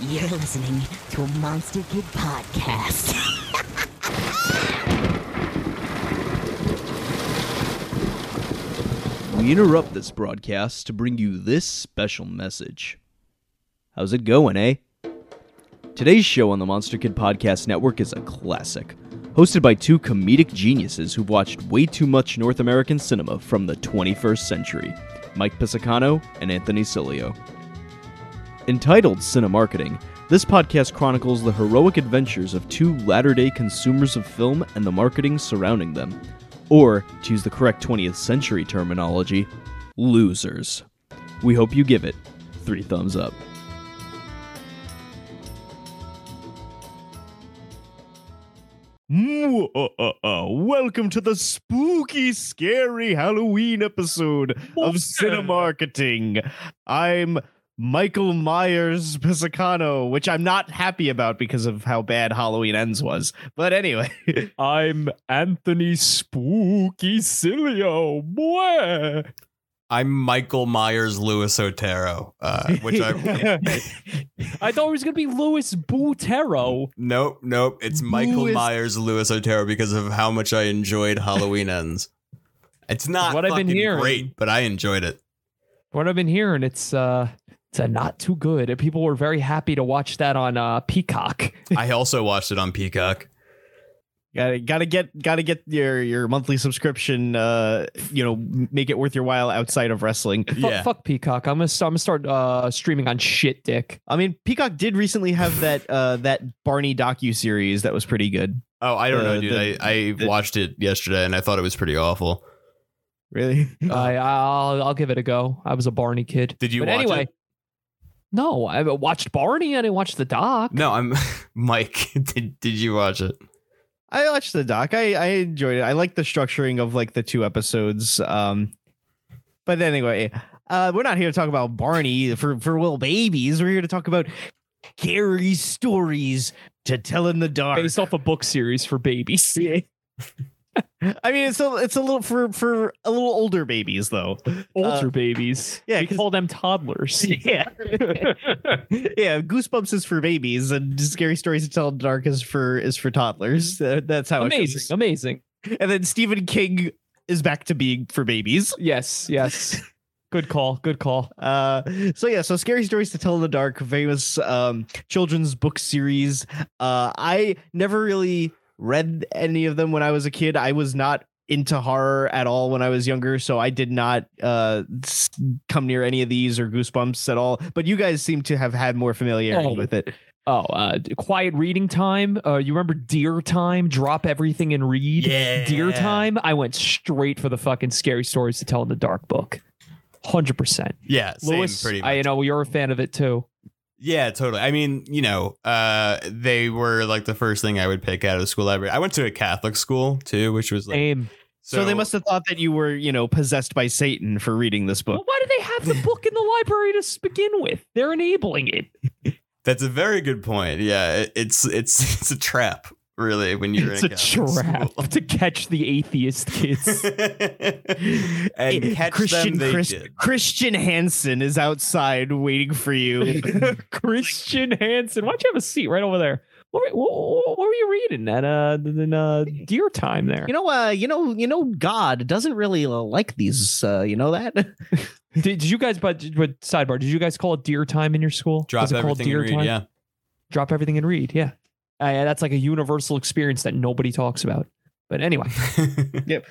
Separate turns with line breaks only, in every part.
You're listening to a Monster Kid podcast.
We interrupt this broadcast to bring you this special message. How's it going, eh? Today's show on the Monster Kid Podcast Network is a classic, hosted by two comedic geniuses who've watched way too much North American cinema from the 21st century Mike Pisacano and Anthony Cilio. Entitled Cinemarketing, this podcast chronicles the heroic adventures of two latter day consumers of film and the marketing surrounding them. Or, to use the correct 20th century terminology, losers. We hope you give it three thumbs up. Welcome to the spooky, scary Halloween episode of Cinemarketing. I'm Michael Myers Pisacano, which I'm not happy about because of how bad Halloween Ends was. But anyway,
I'm Anthony Spooky Cilio. Boy.
I'm Michael Myers Lewis Otero, uh, which I
I thought it was gonna be Louis Butero.
nope nope. It's Michael
Louis-
Myers Lewis Otero because of how much I enjoyed Halloween Ends. It's not
What I've been hearing.
great, but I enjoyed it.
What I've been hearing, it's uh it's uh, not too good. And People were very happy to watch that on uh Peacock.
I also watched it on Peacock.
gotta gotta get gotta get your your monthly subscription. Uh, you know, make it worth your while outside of wrestling.
Fuck,
Yeah.
fuck Peacock. I'm gonna start, I'm gonna start uh streaming on shit dick.
I mean, Peacock did recently have that uh that Barney docu series that was pretty good.
Oh, I don't
Uh,
know, dude.
the-
I, I
the-
watched it yesterday and I thought it was pretty awful.
Really?
I I'll I'll give it a go. I was a Barney kid.
Did you
but
watch
anyway,
it?
No, I watched Barney. I didn't watch the doc.
No, I'm Mike. Did did you watch it?
I watched the doc. I I enjoyed it. I like the structuring of like the two episodes. Um, but anyway, uh, we're not here to talk about Barney for for little babies. We're here to talk about scary stories to tell in the dark.
Based off a book series for babies.
I mean, it's a it's a little for for a little older babies though.
Older babies.
yeah,
We call them toddlers.
Yeah, yeah. Goosebumps is for babies, and scary stories to tell in the dark is for is for toddlers. Uh, that's how it
amazing, amazing.
And then Stephen King is back to being for babies.
Yes, yes. good call. Good call.
Uh, so yeah, so scary stories to tell in the dark, famous um children's book series. Uh, I never really read any of them when I was a kid. I was not into horror at all when I was younger, so I did not uh come near any of these or Goosebumps at all. But you guys seem to have had more familiarity
Oh.
with it.
Oh, uh, quiet reading time. Uh, you remember Deer Time? Drop everything and read.
Yeah.
Deer Time. I went straight for the fucking scary stories to tell in the dark book. Hundred percent.
Yeah, same,
Lewis,
pretty much.
I know you're a fan of it too.
Yeah, totally. I mean, you know, uh, they were like the first thing I would pick out of the school library. I went to a Catholic school too, which was like
Same.
So, they must have thought that you were, you know, possessed by Satan for reading this book.
Well, why do they have the book in the library to begin with? They're enabling it.
That's a very good point. Yeah, it, it's it's it's a trap, really, when you're
It's
in
a
a
trap
school.
to catch the atheist kids.
and
Eh,
catch
Christian
them, they
Chris-
did.
Christian Hansen is outside waiting for you.
Christian Hansen. why don't you have a seat right over there? What, were- what, what were you reading at uh, in, uh, Deer Time there?
You know, uh, you know, you know, God doesn't really uh, like these. Uh, you know that.
did, did you guys, but, but sidebar, did you guys call it Deer Time in your school?
Drop
Was it called
everything and read.
Time?
Yeah,
Drop everything and read. Yeah. Uh, yeah, that's like a universal experience that nobody talks about. But anyway,
yep.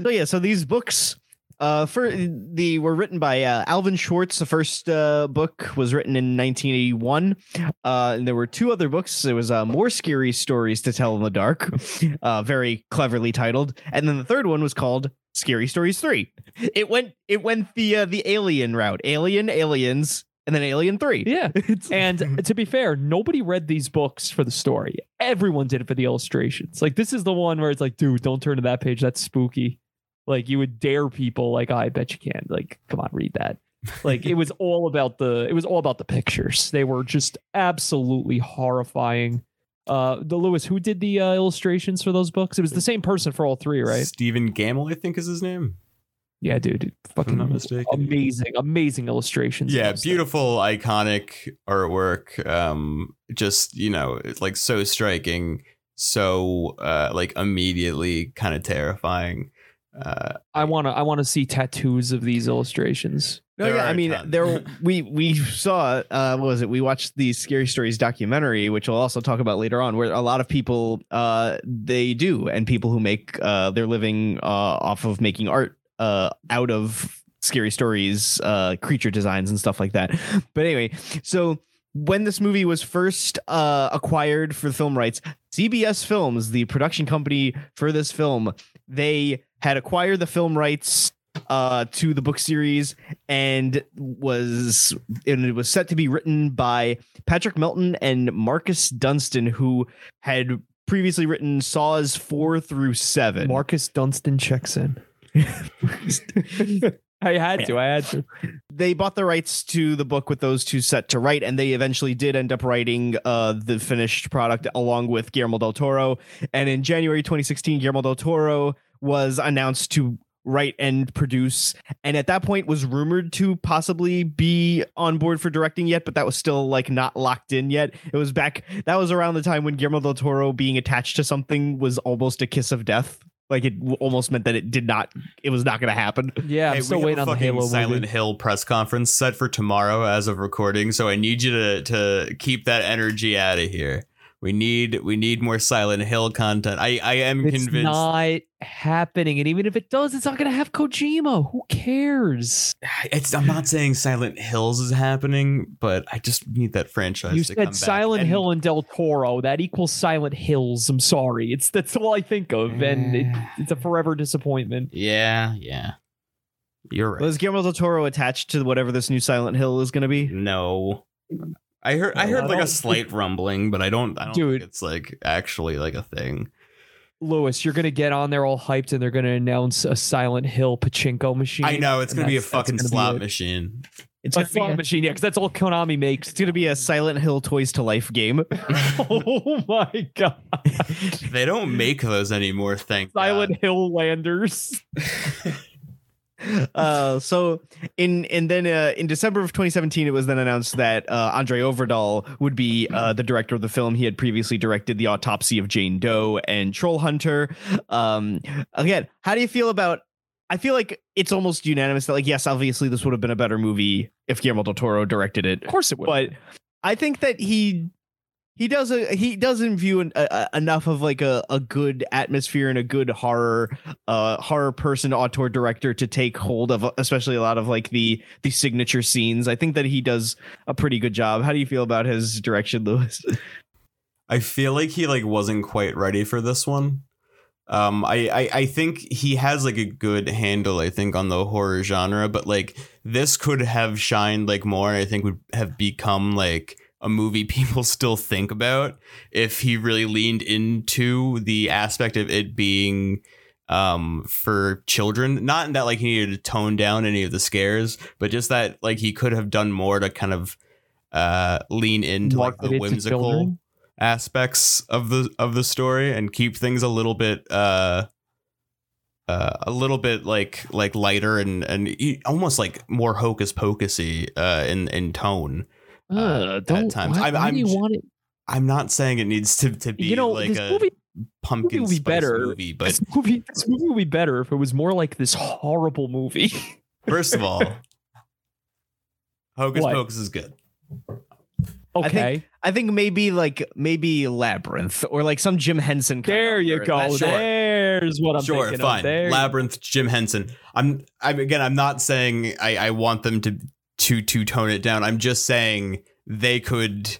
So yeah, so these books, uh, for the were written by uh, Alvin Schwartz. The first uh, book was written in 1981. Uh, and there were two other books. There was uh, more scary stories to tell in the dark, uh, very cleverly titled, and then the third one was called Scary Stories Three. It went it went the uh, the alien route, Alien, Aliens, and then Alien Three.
yeah. And to be fair, nobody read these books for the story. Everyone did it for the illustrations. Like this is the one where it's like, dude, don't turn to that page. That's spooky. Like you would dare people like, I bet you can. Like, come on, read that. Like it was all about the it was all about the pictures. They were just absolutely horrifying. Uh the Lewis, who did the uh, illustrations for those books? It was the same person for all three, right?
Stephen Gammell, I think is his name.
Yeah, dude.
If I'm
Fucking
not
amazing, amazing illustrations.
Yeah,
those
beautiful, iconic artwork. Um, just you know, it's like so striking, so uh, like immediately kind of terrifying. Uh,
I wanna I wanna see tattoos of these illustrations.
No,
There
yeah,
are
I
a
mean, there we we saw uh what was it? We watched the Scary Stories documentary, which we'll also talk about later on, where a lot of people uh they do, and people who make uh their living uh off of making art uh out of scary stories, uh creature designs and stuff like that. But anyway, so when this movie was first uh acquired for film rights, CBS Films, the production company for this film, they had acquired the film rights uh to the book series and was and it was set to be written by Patrick Melton and Marcus Dunstan who had previously written Saws 4 through 7.
Marcus Dunstan checks in. I had to. I had to.
they bought the rights to the book with those two set to write, and they eventually did end up writing uh, the finished product along with Guillermo del Toro. And in January 2016, Guillermo del Toro was announced to write and produce, and at that point was rumored to possibly be on board for directing yet, but that was still like not locked in yet. It was back. That was around the time when Guillermo del Toro being attached to something was almost a kiss of death. Like it w- almost meant that it did not. It was not going to happen.
Yeah, I'm
hey,
still
we
waiting
have
on
a
the
fucking
Halo
Silent
movie.
Hill press conference set for tomorrow as of recording. So I need you to to keep that energy out of here. We need we need more Silent Hill content. I I am
It's
convinced.
not happening, and even if it does, it's not going to have Kojima. Who cares?
It's I'm not saying Silent Hills is happening, but I just need that franchise.
You
to
said
back.
Silent
And
Hill and Del Toro. That equals Silent Hills. I'm sorry. It's that's all I think of, and it, it's a forever disappointment.
Yeah, yeah. You're right.
Was Guillermo del Toro attached to whatever this new Silent Hill is going to be?
No. I oh, heard I heard
I
like a slight rumbling, but I don't I don't
Dude.
think it's like actually like a thing.
Lewis, you're gonna get on there all hyped, and they're gonna announce a Silent Hill pachinko machine.
I know it's
and
gonna be a
that's- that's
fucking
gonna be
slot
it.
machine.
It's
A
going to be
slot
a,
machine, yeah, because that's all Konami makes.
it's going to be a Silent Hill Toys to Life game.
oh my god,
They don't make those anymore, thank
Silent
God.
Hill Landers.
uh, so in and then uh, in December of 2017, it was then announced that uh, André Øvredal would be uh, the director of the film. He had previously directed The Autopsy of Jane Doe and Troll Hunter. Um, again, how do you feel about? I feel like it's almost unanimous that, like, yes, obviously this would have been a better movie if Guillermo del Toro directed it.
Of course it would.
but I think that he he does a he doesn't view an, a, enough of like a, a good atmosphere and a good horror uh horror person auteur director to take hold of especially a lot of like the the signature scenes. I think that he does a pretty good job. How do you feel about his direction, Lewis?
I feel like he like wasn't quite ready for this one. Um, I, I I think he has like a good handle. I think on the horror genre, but like this could have shined like more, I think would have become like a movie people still think about if he really leaned into the aspect of it being um for children not in that like he needed to tone down any of the scares but just that like he could have done more to kind of uh lean into like the whimsical aspects of the of the story and keep things a little bit uh uh, a little bit like like lighter and and almost like more hocus pocusy uh, in in tone.
Uh,
at times.
Why,
I'm-
why
I'm
do you want it?
I'm not saying it needs to to be
You know,
like
this
a
movie,
pumpkin
movie
spice
better.
movie, but
this movie, this movie would be better if it was more like this horrible movie.
first of all, Hocus
What?
Pocus is good.
okay,
I think maybe like maybe Labyrinth or like some Jim Henson.
there you go.
Sure.
There's what I'm
sure, fine. Labyrinth, Jim Henson. I'm I'm again. I'm not saying I I want them to to to tone it down. I'm just saying they could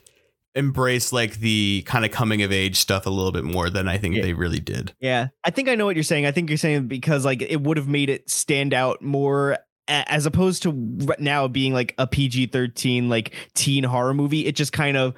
embrace like the kind of coming of age stuff a little bit more than I think
Yeah.
they really did.
Yeah, I think I know what you're saying. I think you're saying because like it would have made it stand out more as opposed to now being like a PG-13 like teen horror movie. It just kind of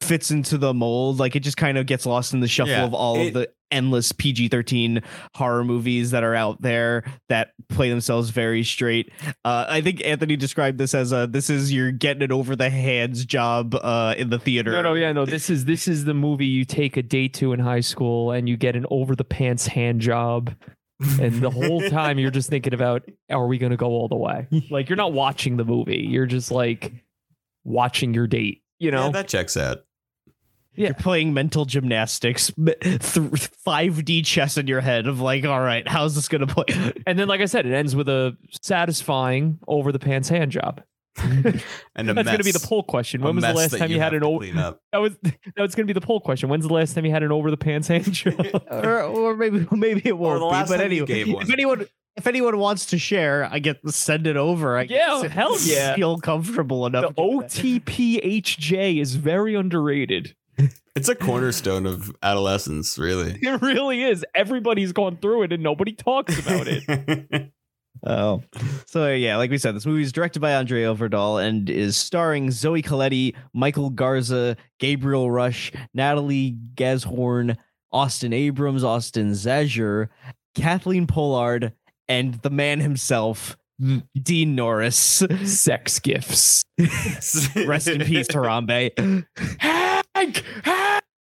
fits into the mold. Like it just kind of gets lost in the shuffle
Yeah,
of all
it-
of the endless PG-13 horror movies that are out there that play themselves very straight. Uh, I think Anthony described this as a this is your getting it over the hands job uh, in the theater.
No, no, yeah, no. This is this is the movie you take a date to in high school, and you get an over the pants hand job. and the whole time you're just thinking about, are we going to go all the way? Like you're not watching the movie. You're just like watching your date. You know,
yeah, that checks out.
You're playing mental gymnastics, th- 5D chess in your head of like, all right, how's this gonna play?
and then like I said, it ends with a satisfying over the pants hand job.
And a
That's going to be the poll question.
a
When was the last time you, had an
to
over? That was that was going to be the poll question. When's the last time you had an over the pants hand job?
or, or maybe maybe it won't be. But anyway,
gave
if anyone if anyone wants to share, I get send it over. I
Yeah,
guess if
hell yeah.
Feel comfortable enough.
the
enough.
OTPHJ is very underrated.
It's a cornerstone of adolescence, really.
It really is. Everybody's gone through it and nobody talks about it.
Oh, so yeah, like we said, this movie is directed by André Øvredal and is starring Zoe Colletti, Michael Garza, Gabriel Rush, Natalie Ganzhorn, Austin Abrams, Austin Zajur, Kathleen Pollard, and the man himself, Dean Norris.
Sex gifts.
Rest in peace, Harambe.
Hank!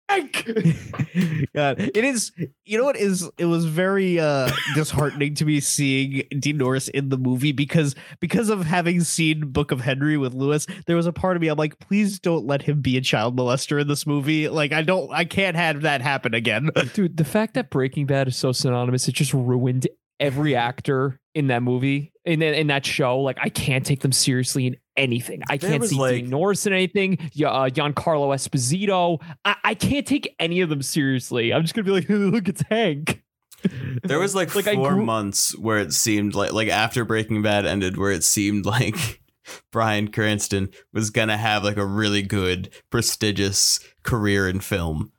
Hank!
God, it is. You know what is? It was very uh disheartening to me seeing Dean Norris in the movie because because of having seen Book of Henry with Lewis. There was a part of me I'm like, please don't let him be a child molester in this movie. Like, I don't, I can't have that happen again.
Dude, the fact that Breaking Bad is so synonymous, it just ruined every actor in that movie, in that, in that show. Like, I can't take them seriously in anything. I
There
can't see
like-
Dean Norris in anything. Yeah, uh, Giancarlo Esposito. I, I can't take any of them seriously. I'm just gonna be like, look, it's Hank.
There was like,
Like,
four
grew-
months where it seemed like like after Breaking Bad ended, where it seemed like Bryan Cranston was gonna have like a really good, prestigious career in film.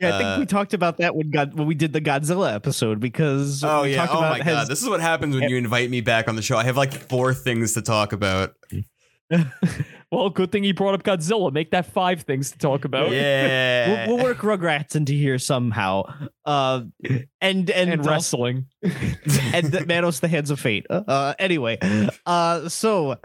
Yeah, I think
Uh,
we talked about that when God when we did the Godzilla episode because
Oh
we
yeah!
talked
Oh
about
my
his-
god! This is what happens when you invite me back on the show. I have like four things to talk about.
Well, good thing he brought up Godzilla. Make that five things to talk about.
Yeah.
We'll, we'll work Rugrats into here somehow. Uh, and and,
And wrestling.
and the, Manos the Hands of Fate. Uh, anyway, uh, so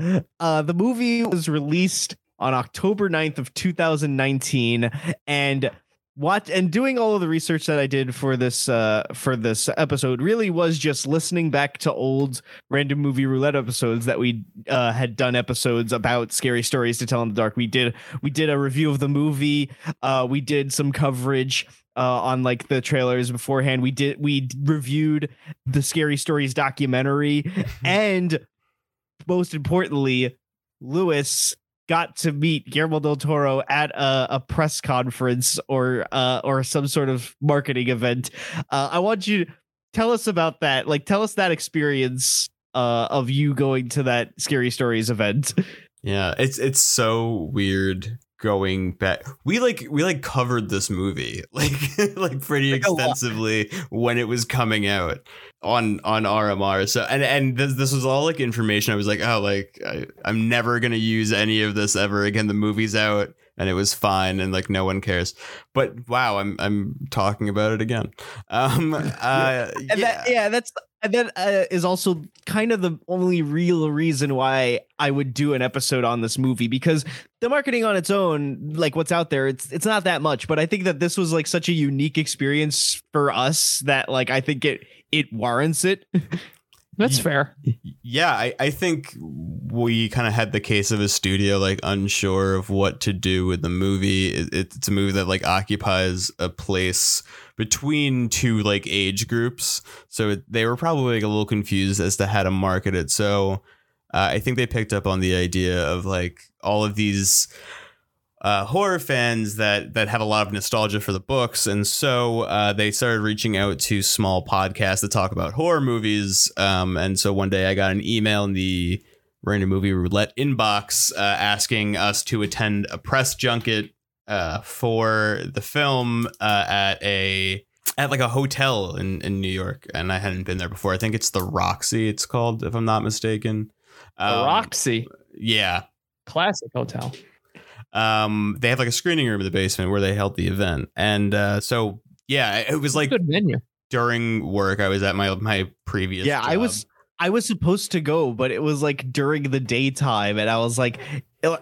uh, the movie was released on October 9th of 2019 and what and doing all of the research that I did for this uh for this episode really was just listening back to old random movie roulette episodes that we uh had done episodes about scary stories to tell in the dark. We did we did a review of the movie. Uh we did some coverage uh, on like the trailers beforehand. We did we reviewed the Scary Stories documentary, and most importantly, Lewis got to meet Guillermo del Toro at a, a press conference or uh, or some sort of marketing event. Uh, I want you to tell us about that. Like, tell us that experience uh, of you going to that Scary Stories event.
Yeah, it's it's so weird going back. We like we like covered this movie like like pretty
Like
extensively when it was coming out on on RMR. So and and this this was all like information. I was like, oh, like I, I'm never gonna use any of this ever again. The movie's out and it was fine and like no one cares. But wow, I'm I'm talking about it again. Um, uh,
and
yeah.
that yeah that's and that uh, is also kind of the only real reason why I would do an episode on this movie because the marketing on its own like what's out there it's it's not that much but I think that this was like such a unique experience for us that like I think it it warrants it
That's fair.
Yeah, I, I think we kind of had the case of a studio like unsure of what to do with the movie. It, it's a movie that like occupies a place between two like age groups, so it, they were probably like a little confused as to how to market it. So uh, I think they picked up on the idea of like all of these uh, horror fans that that have a lot of nostalgia for the books, and so uh, they started reaching out to small podcasts that talk about horror movies. Um, and so one day I got an email in the random movie roulette inbox uh, asking us to attend a press junket uh, for the film uh, at a at like a hotel in in New York, and I hadn't been there before. I think it's the Roxy. It's called, if I'm not mistaken.
The
Um,
Roxy,
Yeah.
classic hotel.
Um they have like a screening room in the basement where they held the event. And uh so yeah it was like
Good menu.
during work i was at my my previous
yeah I was I was supposed to go but it was like during the daytime. And I was like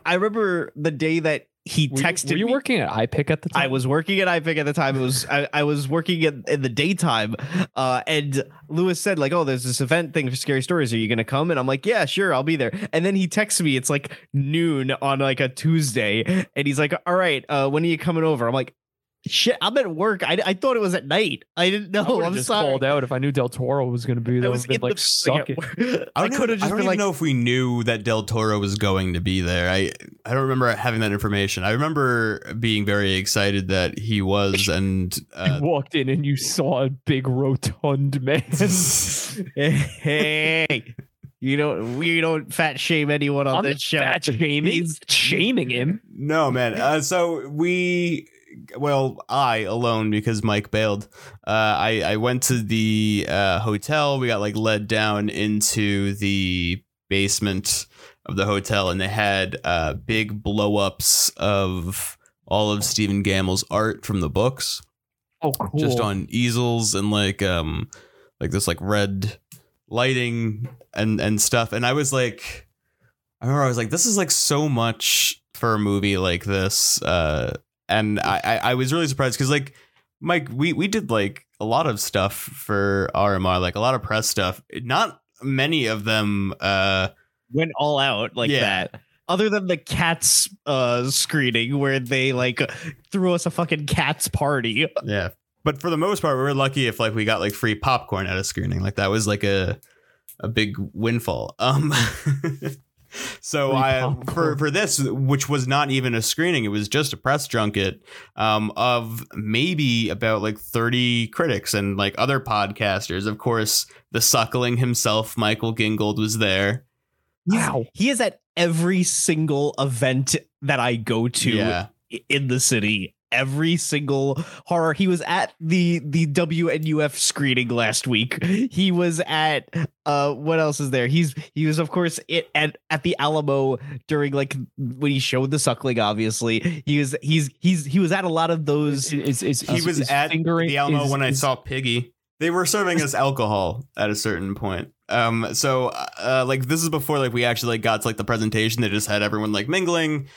I remember the day that he
Were you-
texted
Were you working at iPick at the time?
I was working at iPick at the time. It was I, I was working in, in the daytime, uh, and Lewis said like, "Oh, there's this event thing for scary stories. Are you gonna come?" And I'm like, "Yeah, sure, I'll be there." And then he texts me. It's like noon on like a Tuesday, and he's like, "All right, uh, when are you coming over?" I'm like, "Shit, I'm at work. I, I thought it was at night. I didn't know.
I
I'm
just
sorry."
called out if I knew Del Toro was going to be there. I
was
would been like,
the
suck it.
it.
I,
I
don't
could have
even-
just
I don't
been
even
like,
know if we knew that Del Toro was going to be there. I I don't remember having that information. I remember being very excited that he was, and
You
uh,
walked in and you saw a big rotund man.
hey, you don't we don't fat shame anyone on
I'm
this show.
fat shaming,
He's-
shaming him.
no man. Uh, so we, well, I alone because Mike bailed. Uh, I I went to the uh, hotel. We got like led down into the basement of the hotel, and they had uh, big blow ups of all of Stephen Gammell's art from the books.
Oh, cool.
just on easels and like um like this like red lighting and and stuff and i was like i remember i was like this is like so much for a movie like this uh and i i, was really surprised because like mike we we did like a lot of stuff for rmr like a lot of press stuff not many of them uh
went all out like
Yeah.
that. Other than the cats uh screening where they like threw us a fucking cats party.
yeah but for the most part we were lucky if like we got like free popcorn at a screening like that was like a a big windfall um so i for for this which was not even a screening it was just a press junket um of maybe about like 30 critics and like other podcasters. Of course the suckling himself michael gingold was there.
Wow.
He is at every single event that I go to
yeah.
in the city. Every single horror. He was at the the WNUF screening last week. He was at uh what else is there? He's he was of course it at at the Alamo during like when he showed the suckling. Obviously, he was he's he's he was at a lot of those.
Is, is,
he was
is
at
fingering,
the Alamo
is-
when I saw Piggy. They were serving us alcohol at a certain point. Um, so uh, like this is before like we actually like got to like the presentation. They just had everyone like mingling.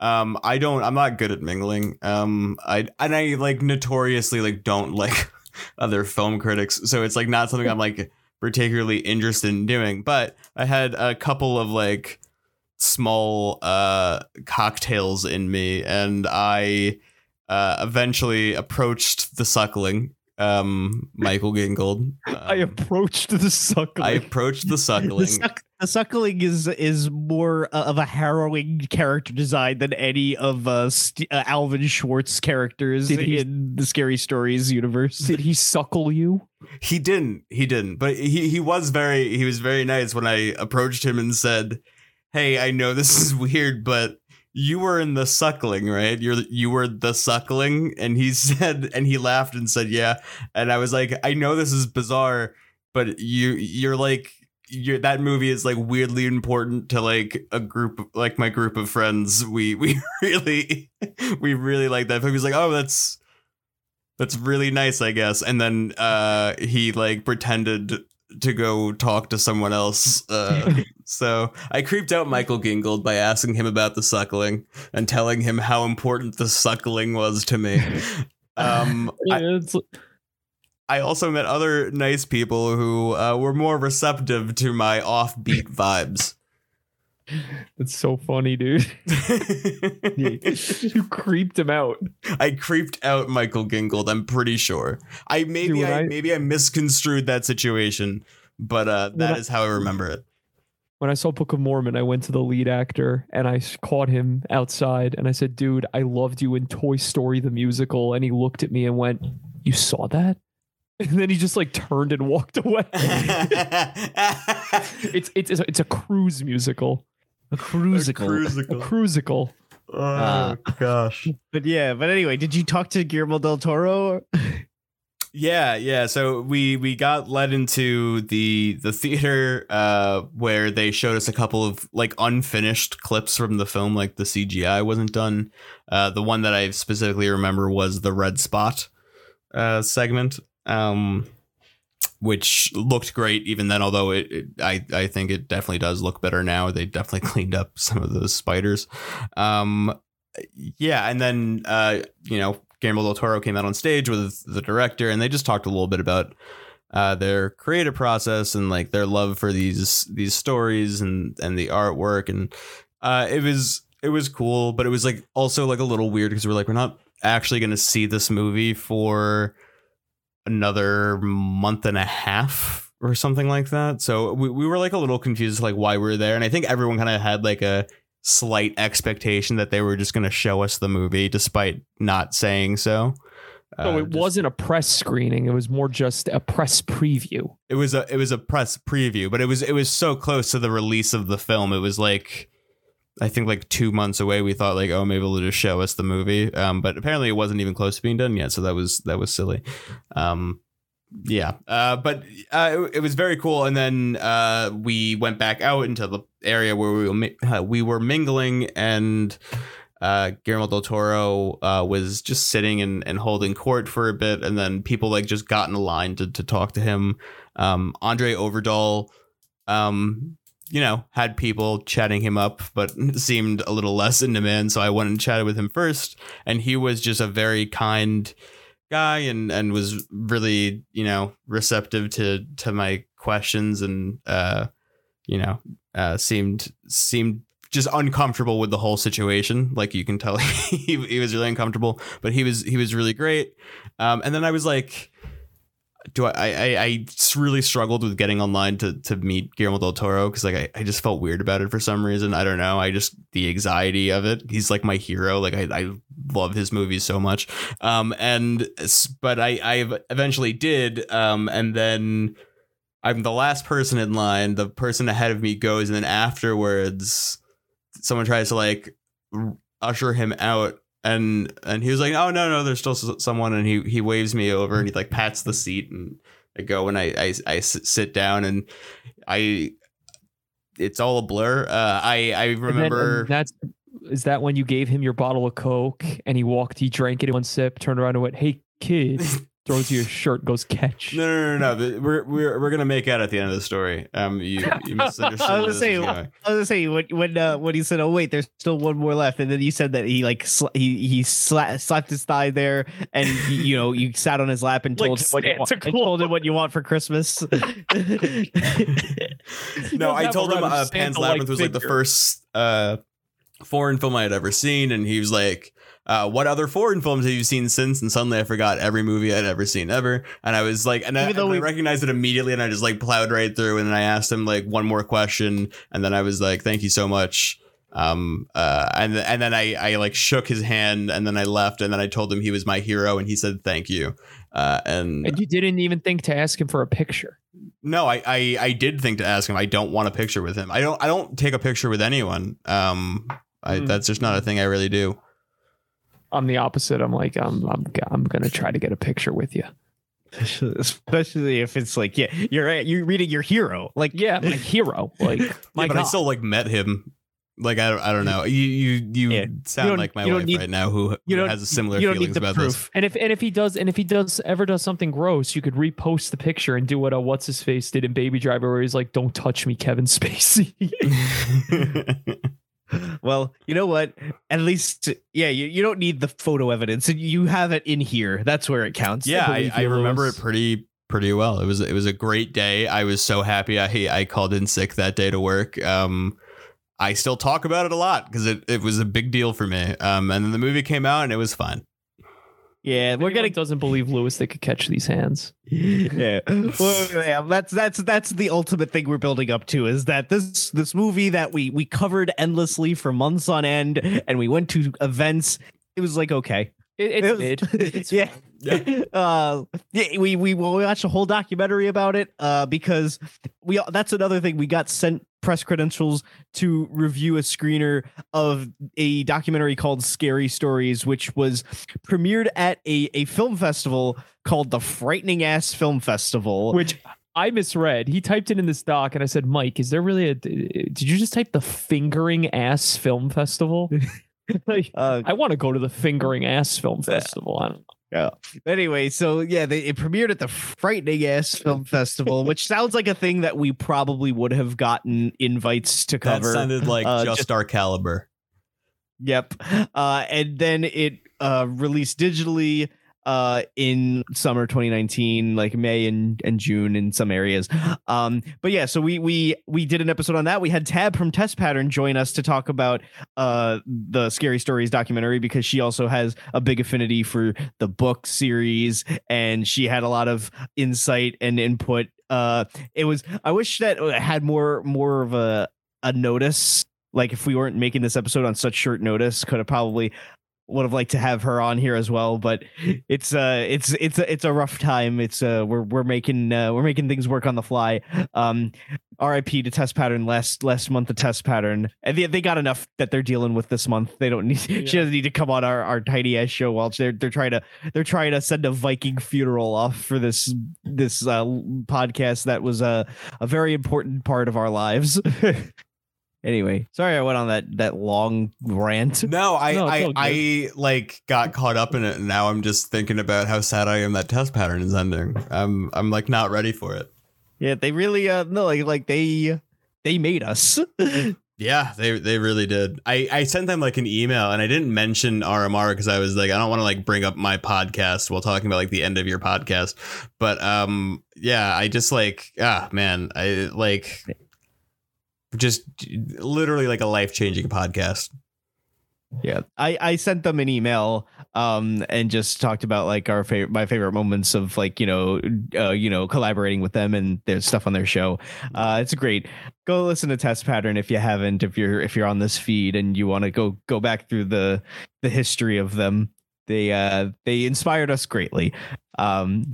Um, I don't. I'm not good at mingling. Um, I and I like notoriously like don't like other film critics. So it's like not something I'm like particularly interested in doing. But I had a couple of like small uh cocktails in me, and I uh, eventually approached the suckling, um, Michael Gingold.
I
Um,
approached the suckling.
I approached the
The,
suckling.
suck, the suckling is is more of a harrowing character design than any of uh, St- uh Alvin Schwartz characters
he-
in the Scary Stories universe.
Did he suckle you?
he didn't. He didn't. But he he was very he was very nice when I approached him and said, "Hey, I know this is weird, but." You were in the suckling, right? You're you were the suckling, and he said, and he laughed and said, "Yeah." And I was like, "I know this is bizarre, but you you're like you're that movie is like weirdly important to like a group like my group of friends. We we really we really like that film." He's like, "Oh, that's that's really nice, I guess." And then uh he like pretended to go talk to someone else. Uh, so I creeped out Michael Gingold by asking him about the suckling and telling him how important the suckling was to me. Um, I,
It's-
I also met other nice people who uh, were more receptive to my offbeat vibes.
It's so funny, dude. you creeped him out.
I creeped out Michael Gingold. I'm pretty sure. I maybe
Dude,
I,
I-
maybe I misconstrued that situation, but uh, that is
I-
how I remember it.
When I saw Book of Mormon, I went to the lead actor and I caught him outside and I said, "Dude, I loved you in Toy Story the musical." And he looked at me and went, "You saw that?" And then he just like turned and walked away. it's it's it's a, it's a cruise musical.
A cruisical.
A cruisical.
Oh
Uh,
gosh.
But yeah, but anyway, did you talk to Guillermo del Toro?
Yeah, yeah. So we we got led into the the theater uh where they showed us a couple of like unfinished clips from the film, like the CGI wasn't done. Uh the one that I specifically remember was the red spot uh segment. Um which looked great even then, although it, it I, I think it definitely does look better now. They definitely cleaned up some of those spiders. Um yeah, and then uh, you know Guillermo del Toro came out on stage with the director, and they just talked a little bit about uh, their creative process and like their love for these these stories and and the artwork, and uh, it was it was cool, but it was like also like a little weird because we're like we're not actually going to see this movie for another month and a half or something like that. So we, we were like a little confused like why we are there. And I think everyone kind of had like a slight expectation that they were just going to show us the movie despite not saying so.
So
Uh,
it
just-
wasn't a press screening; it was more just a press preview.
it was a it was a press preview, but it was it was so close to the release of the film. It was like I think like two months away. We thought like, oh, maybe they'll just show us the movie. Um, but apparently it wasn't even close to being done yet. So that was that was silly. Um, yeah. Uh, but uh, it, it was very cool. And then uh, we went back out into the area where we were uh, we were mingling and. Uh, Guillermo del Toro uh, was just sitting and, and holding court for a bit, and then people like just got in a line to, to talk to him. Um, André Øvredal, um, you know, had people chatting him up, but seemed a little less in demand. So I went and chatted with him first, and he was just a very kind guy and and was really you know receptive to to my questions and uh you know uh seemed seemed just uncomfortable with the whole situation like you can tell he, he was really uncomfortable but he was he was really great um and then i was like do I, I I really struggled with getting online to to meet Guillermo del Toro because like I, I just felt weird about it for some reason. I don't know. I just the anxiety of it. He's like my hero. Like I, I love his movies so much. Um and but I I eventually did. Um and then I'm the last person in line. The person ahead of me goes, and then afterwards, someone tries to like usher him out and and he was like oh no no there's still someone and he he waves me over and he like pats the seat and i go and I I sit down and i it's all a blur. Uh i i
And then-
remember
and that's is that when you gave him your bottle of Coke and he walked, he drank it in one sip, turned around and went, "Hey kid," throws you a shirt, goes catch.
no no no no but we're we're we're gonna make out at the end of the story um you you misunderstood
I
where
was
this
gonna say, I was gonna say when when uh, when he said, "Oh wait, there's still one more left," and then you said that he like sla- he he sla- slapped his thigh there, and you, you know you sat on his lap and
Like
told him what you want,
Santa
and told him what you want for Christmas.
No, I told him uh, Pan's
Santa-like
Labyrinth was like the first uh, foreign film I had ever seen, and he was like, uh, "What other foreign films have you seen since?" And suddenly I forgot every movie I'd ever seen ever, and I was like, and I, and I recognized it immediately, and I just like plowed right through, and then I asked him like one more question, and then I was like, "Thank you so much." Um uh and and then I I like shook his hand and then I left and then I told him he was my hero and he said thank you uh and
And you didn't even think to ask him for a picture.
no, I, I I did think to ask him. I don't want a picture with him. I don't I don't take a picture with anyone. Um, I,
Hmm.
that's just not a thing I really do.
I'm the opposite. I'm like, I'm I'm I'm gonna try to get a picture with you.
Especially if it's like, yeah, you're you're reading your hero. Like,
Yeah, my hero. Like my
yeah, but
God.
I still like met him. Like I don't I don't know. You you you
Yeah.
sound
don't-
like my wife
need-
right now who,
you
who
don't-
has a similar
you
feelings
need the
about this.
And if and if he does and if he does ever does something gross, you could repost the picture and do what a what's his face did in Baby Driver, where he's like, "Don't touch me, Kevin Spacey."
Well, you know what? At least, yeah, you, you don't need the photo evidence. and You have it in here. That's where it counts.
yeah, I, I remember it pretty pretty well. It was it was a great day. I was so happy. I I called in sick that day to work. Um, I still talk about it a lot because it, it was a big deal for me. Um, and then the movie came out and it was fine.
Yeah, we're
We're
gonna.
doesn't believe Lewis they could catch these hands.
yeah, well, yeah, that's that's that's the ultimate thing we're building up to is that this this movie that we we covered endlessly for months on end, and we went to events. It was like okay,
It,
It
it's
was-
mid. It's
yeah.
fine.
uh yeah, we we we watched a whole documentary about it uh because we that's another thing we got sent press credentials to review a screener of a documentary called Scary Stories which was premiered at a a film festival called the Frightening Ass Film Festival
Which I misread. He typed it in this doc, and I said, "Mike, is there really a? Did you just type the Fingering Ass Film Festival?" like,
uh
I want to go to the Fingering Ass Film Festival. I.
Anyway, so yeah, they, it premiered at the Frightening Ass Film Festival, which sounds like a thing that we probably would have gotten invites to cover.
That sounded like
uh,
just,
just-
our caliber.
Yep. Uh, and then it uh, released digitally uh, in summer 2019, like May and, and June in some areas. Um, but yeah, so we we we did an episode on that. We had Tab from Test Pattern join us to talk about uh, the Scary Stories documentary because she also has a big affinity for the book series and she had a lot of insight and input. Uh, it was I wish that it had more more of a a notice like if we weren't making this episode on such short notice could have probably would have liked to have her on here as well but it's uh it's it's a, it's a rough time. It's uh we're we're making uh, we're making things work on the fly. Um rip to test pattern. Last last month of test pattern. And they, they got enough that they're dealing with this month. They don't need she doesn't need to come on our our tiny ass show while they're they're trying to they're trying to send a viking funeral off for this this uh podcast that was a a very important part of our lives Anyway, sorry I went on that that long rant.
No, I
No,
I. I like got caught up in it and now I'm just thinking about how sad I am that test pattern is ending. I'm I'm like not ready for it.
Yeah, they really uh no like like they they made us.
Yeah, they they really did. I I sent them like an email and I didn't mention RMR because I was like I don't want to like bring up my podcast while talking about like the end of your podcast. But um yeah, I just like ah man, I like just literally like a life-changing podcast.
yeah, I I sent them an email um and just talked about like our favorite my favorite moments of like you know uh, you know collaborating with them and their stuff on their show. Uh, it's great. Go listen to Test Pattern if you haven't. If you're if you're on this feed and you want to go go back through the the history of them, they uh they inspired us greatly. Um,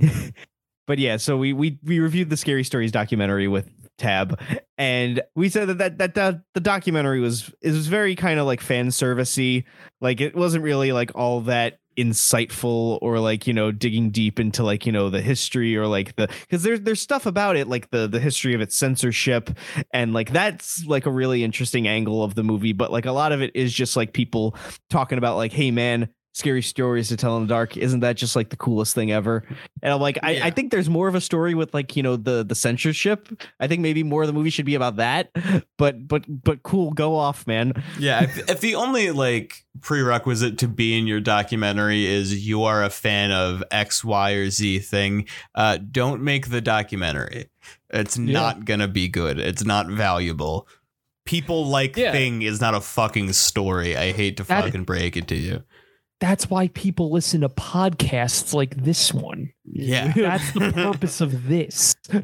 but yeah, so we we we reviewed the Scary Stories documentary with Tab, and we said that that that, that the documentary was was very kind of like fan servicey. Like it wasn't really like all that insightful or like you know digging deep into like you know the history or like the because there's there's stuff about it like the the history of its censorship. And like that's like a really interesting angle of the movie. But like a lot of it is just like people talking about like hey man scary stories to tell in the dark isn't that just like the coolest thing ever and i'm like I,
Yeah.
I think there's more of a story with like you know the the censorship i think maybe more of the movie should be about that but but but cool go off man
Yeah, if, if the only like prerequisite to be in your documentary is you are a fan of X, Y, or Z thing, uh, don't make the documentary. It's
Yeah.
not gonna be good. It's not valuable. People like
Yeah.
thing is not a fucking story. I hate to
That-
fucking break it to you.
That's why people listen to podcasts like this one.
Yeah.
That's the purpose of this.
yeah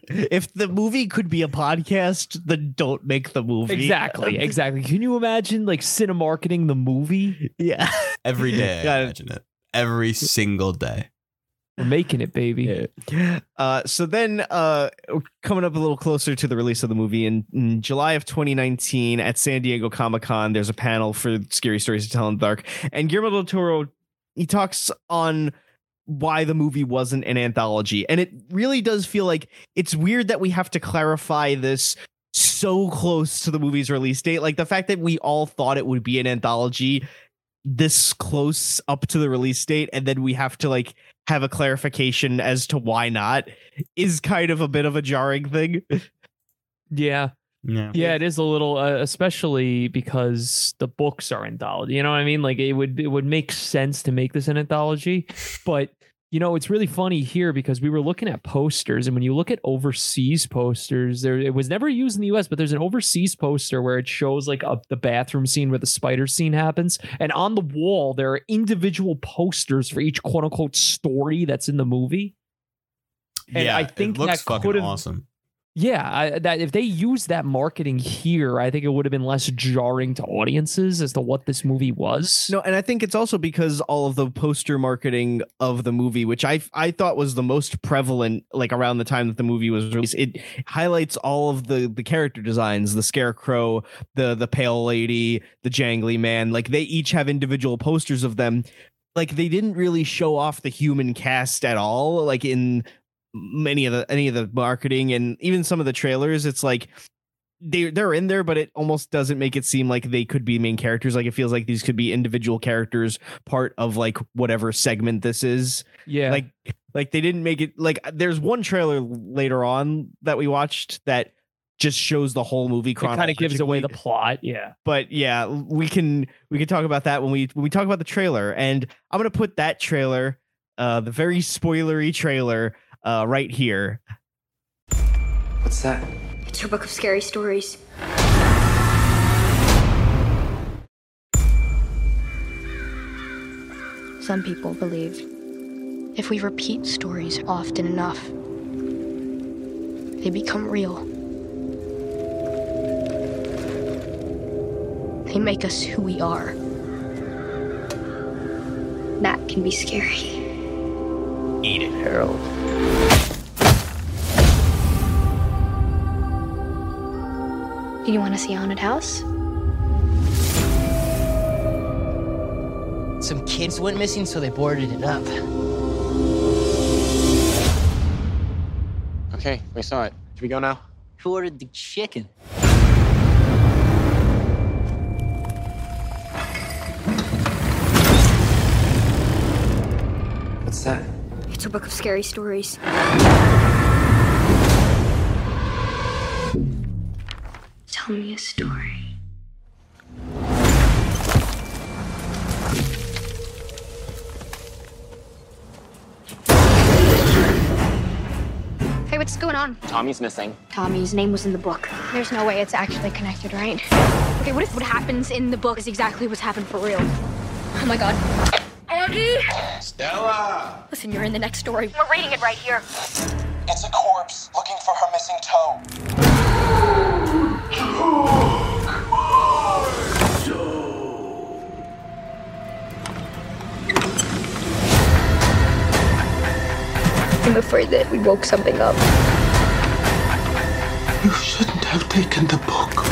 if the movie could be a podcast then don't make the movie
Exactly, exactly. Can you imagine like cinemarketing the movie?
yeah
Every day, I
Got it.
imagine it. Every single day.
We're making it, baby. Yeah.
Uh, so then, uh, coming up a little closer to the release of the movie in, in July of 2019 at San Diego Comic Con, there's a panel for Scary Stories to Tell in the Dark, and Guillermo del Toro he talks on why the movie wasn't an anthology, and it really does feel like it's weird that we have to clarify this so close to the movie's release date. Like the fact that we all thought it would be an anthology this close up to the release date, and then we have to like have a clarification as to why not is kind of a bit of a jarring thing.
Yeah.
Yeah.
Yeah, it is a little, uh, especially because the books are anthology. You know what I mean? Like it would it would make sense to make this an anthology, but you know it's really funny here because we were looking at posters, and when you look at overseas posters, there it was never used in the U.S., but there's an overseas poster where it shows like a, the bathroom scene where the spider scene happens, and on the wall there are individual posters for each quote unquote story that's in the movie. And
yeah,
I think
it looks
that
fucking awesome.
Yeah, I, that if they used that marketing here, I think it would have been less jarring to audiences as to what this movie was.
No, and I think it's also because all of the poster marketing of the movie, which I I thought was the most prevalent, like around the time that the movie was released, it highlights all of the the character designs, the scarecrow, the the pale lady, the jangly man. Like they each have individual posters of them. Like they didn't really show off the human cast at all. Like in many of the any of the marketing and even some of the trailers, it's like they they're in there, but it almost doesn't make it seem like they could be main characters. Like it feels like these could be individual characters, part of like whatever segment this is.
yeah,
Like like they didn't make it like there's one trailer later on that we watched that just shows the whole movie
It kind of gives away the plot. Yeah.
but yeah, we can we can talk about that when we when we talk about the trailer. And I'm gonna put that trailer, uh, the very spoilery trailer, uh, right here.
What's that?
It's your book of scary stories. Some people believe if we repeat stories often enough, they become real. They make us who we are. That can be scary.
Eat it, Harold.
Do you want to see a haunted house?
Some kids went missing, so they boarded it up.
Okay, we saw it. Should we go now?
Who ordered the chicken?
What's that?
It's a book of scary stories. Tell me a story. Hey, what's going on?
Tommy's missing.
Tommy's name was in the book. There's no way it's actually connected, right? Okay, what if what happens in the book is exactly what's happened for real? Oh my god. Aggie!
Stella!
Listen, you're in the next story. We're reading it right here.
It's a corpse looking for her missing toe.
I'm afraid that we woke something up.
You shouldn't have taken the book.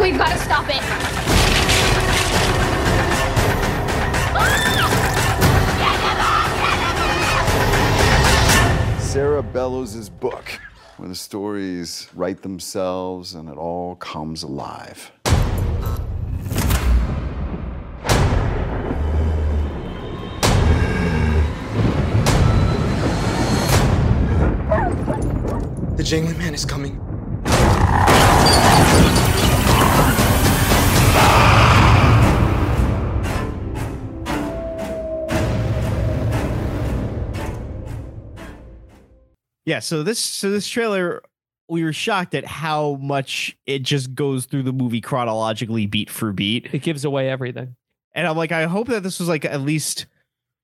We've got to stop it.
Sarah Bellows' book, where the stories write themselves and it all comes alive.
The jangling man is coming.
Yeah, so this so this trailer we were shocked at how much it just goes through the movie chronologically beat for beat.
It gives away everything.
And I'm like I hope that this was like at least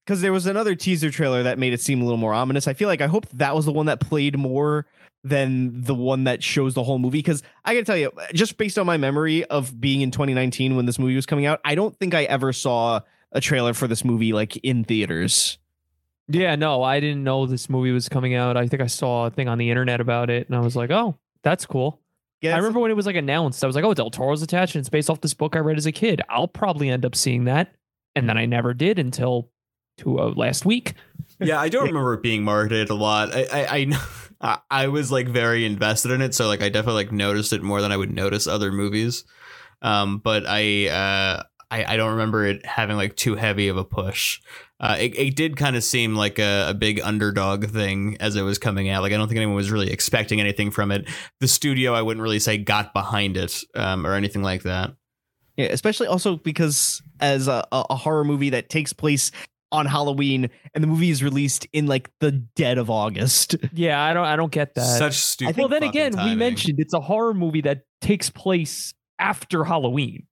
cuz there was another teaser trailer that made it seem a little more ominous. I feel like I hope that was the one that played more than the one that shows the whole movie cuz I got to tell you just based on my memory of being in 2019 when this movie was coming out, I don't think I ever saw a trailer for this movie like in theaters.
Yeah, no, I didn't know this movie was coming out. I think I saw a thing on the internet about it, and I was like, "Oh, that's cool."
Yeah,
I remember when it was like announced. I was like, "Oh, Del Toro's attached, and it's based off this book I read as a kid. I'll probably end up seeing that." And then I never did until to uh, last week.
yeah, I don't remember it being marketed a lot. I, I, I, I, I was like very invested in it, so like I definitely like noticed it more than I would notice other movies. Um, but I, uh, I, I don't remember it having like too heavy of a push. Uh, it, it did kind of seem like a, a big underdog thing as it was coming out. Like I don't think anyone was really expecting anything from it. The studio, I wouldn't really say got behind it um, or anything like that.
Yeah, especially also because as a, a a horror movie that takes place on Halloween and the movie is released in like the dead of August.
Yeah, I don't, I don't get that.
Such stupid.
well, then
fucking
again, we mentioned it's a horror movie that takes place after Halloween.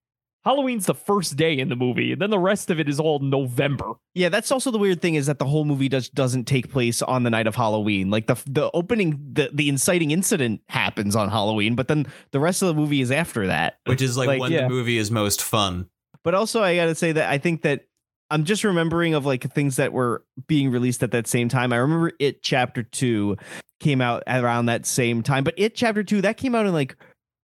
Halloween's the first day in the movie, and then the rest of it is all November.
Yeah, that's also the weird thing is that the whole movie does doesn't take place on the night of Halloween. Like the the opening the the inciting incident happens on Halloween, but then the rest of the movie is after that.
which is like,
Like,
when
yeah.
the movie is most fun.
But also I got to say that I think that I'm just remembering of like things that were being released at that same time. I remember It Chapter 2 came out around that same time, but It Chapter 2 that came out in like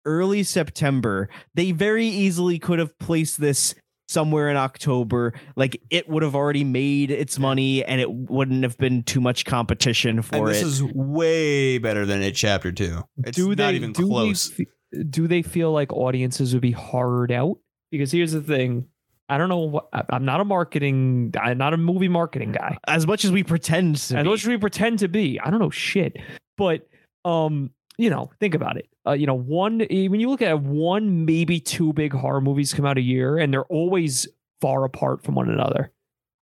early September. They very easily could have placed this somewhere in October. Like it would have already made its money and it wouldn't have been too much competition
And
for
this is way better than it chapter two. It's
do
not
they
even
do
close.
They, do they feel like audiences would be hard out? Because here's the thing. I don't know what I- I'm not a marketing I'm not a movie marketing guy.
as much as we pretend to
As
be.
much as we pretend to be, I don't know shit. But um, you know, think about it. Uh, you know, one eh, when you look at one, maybe two big horror movies come out a year, and they're always far apart from one another.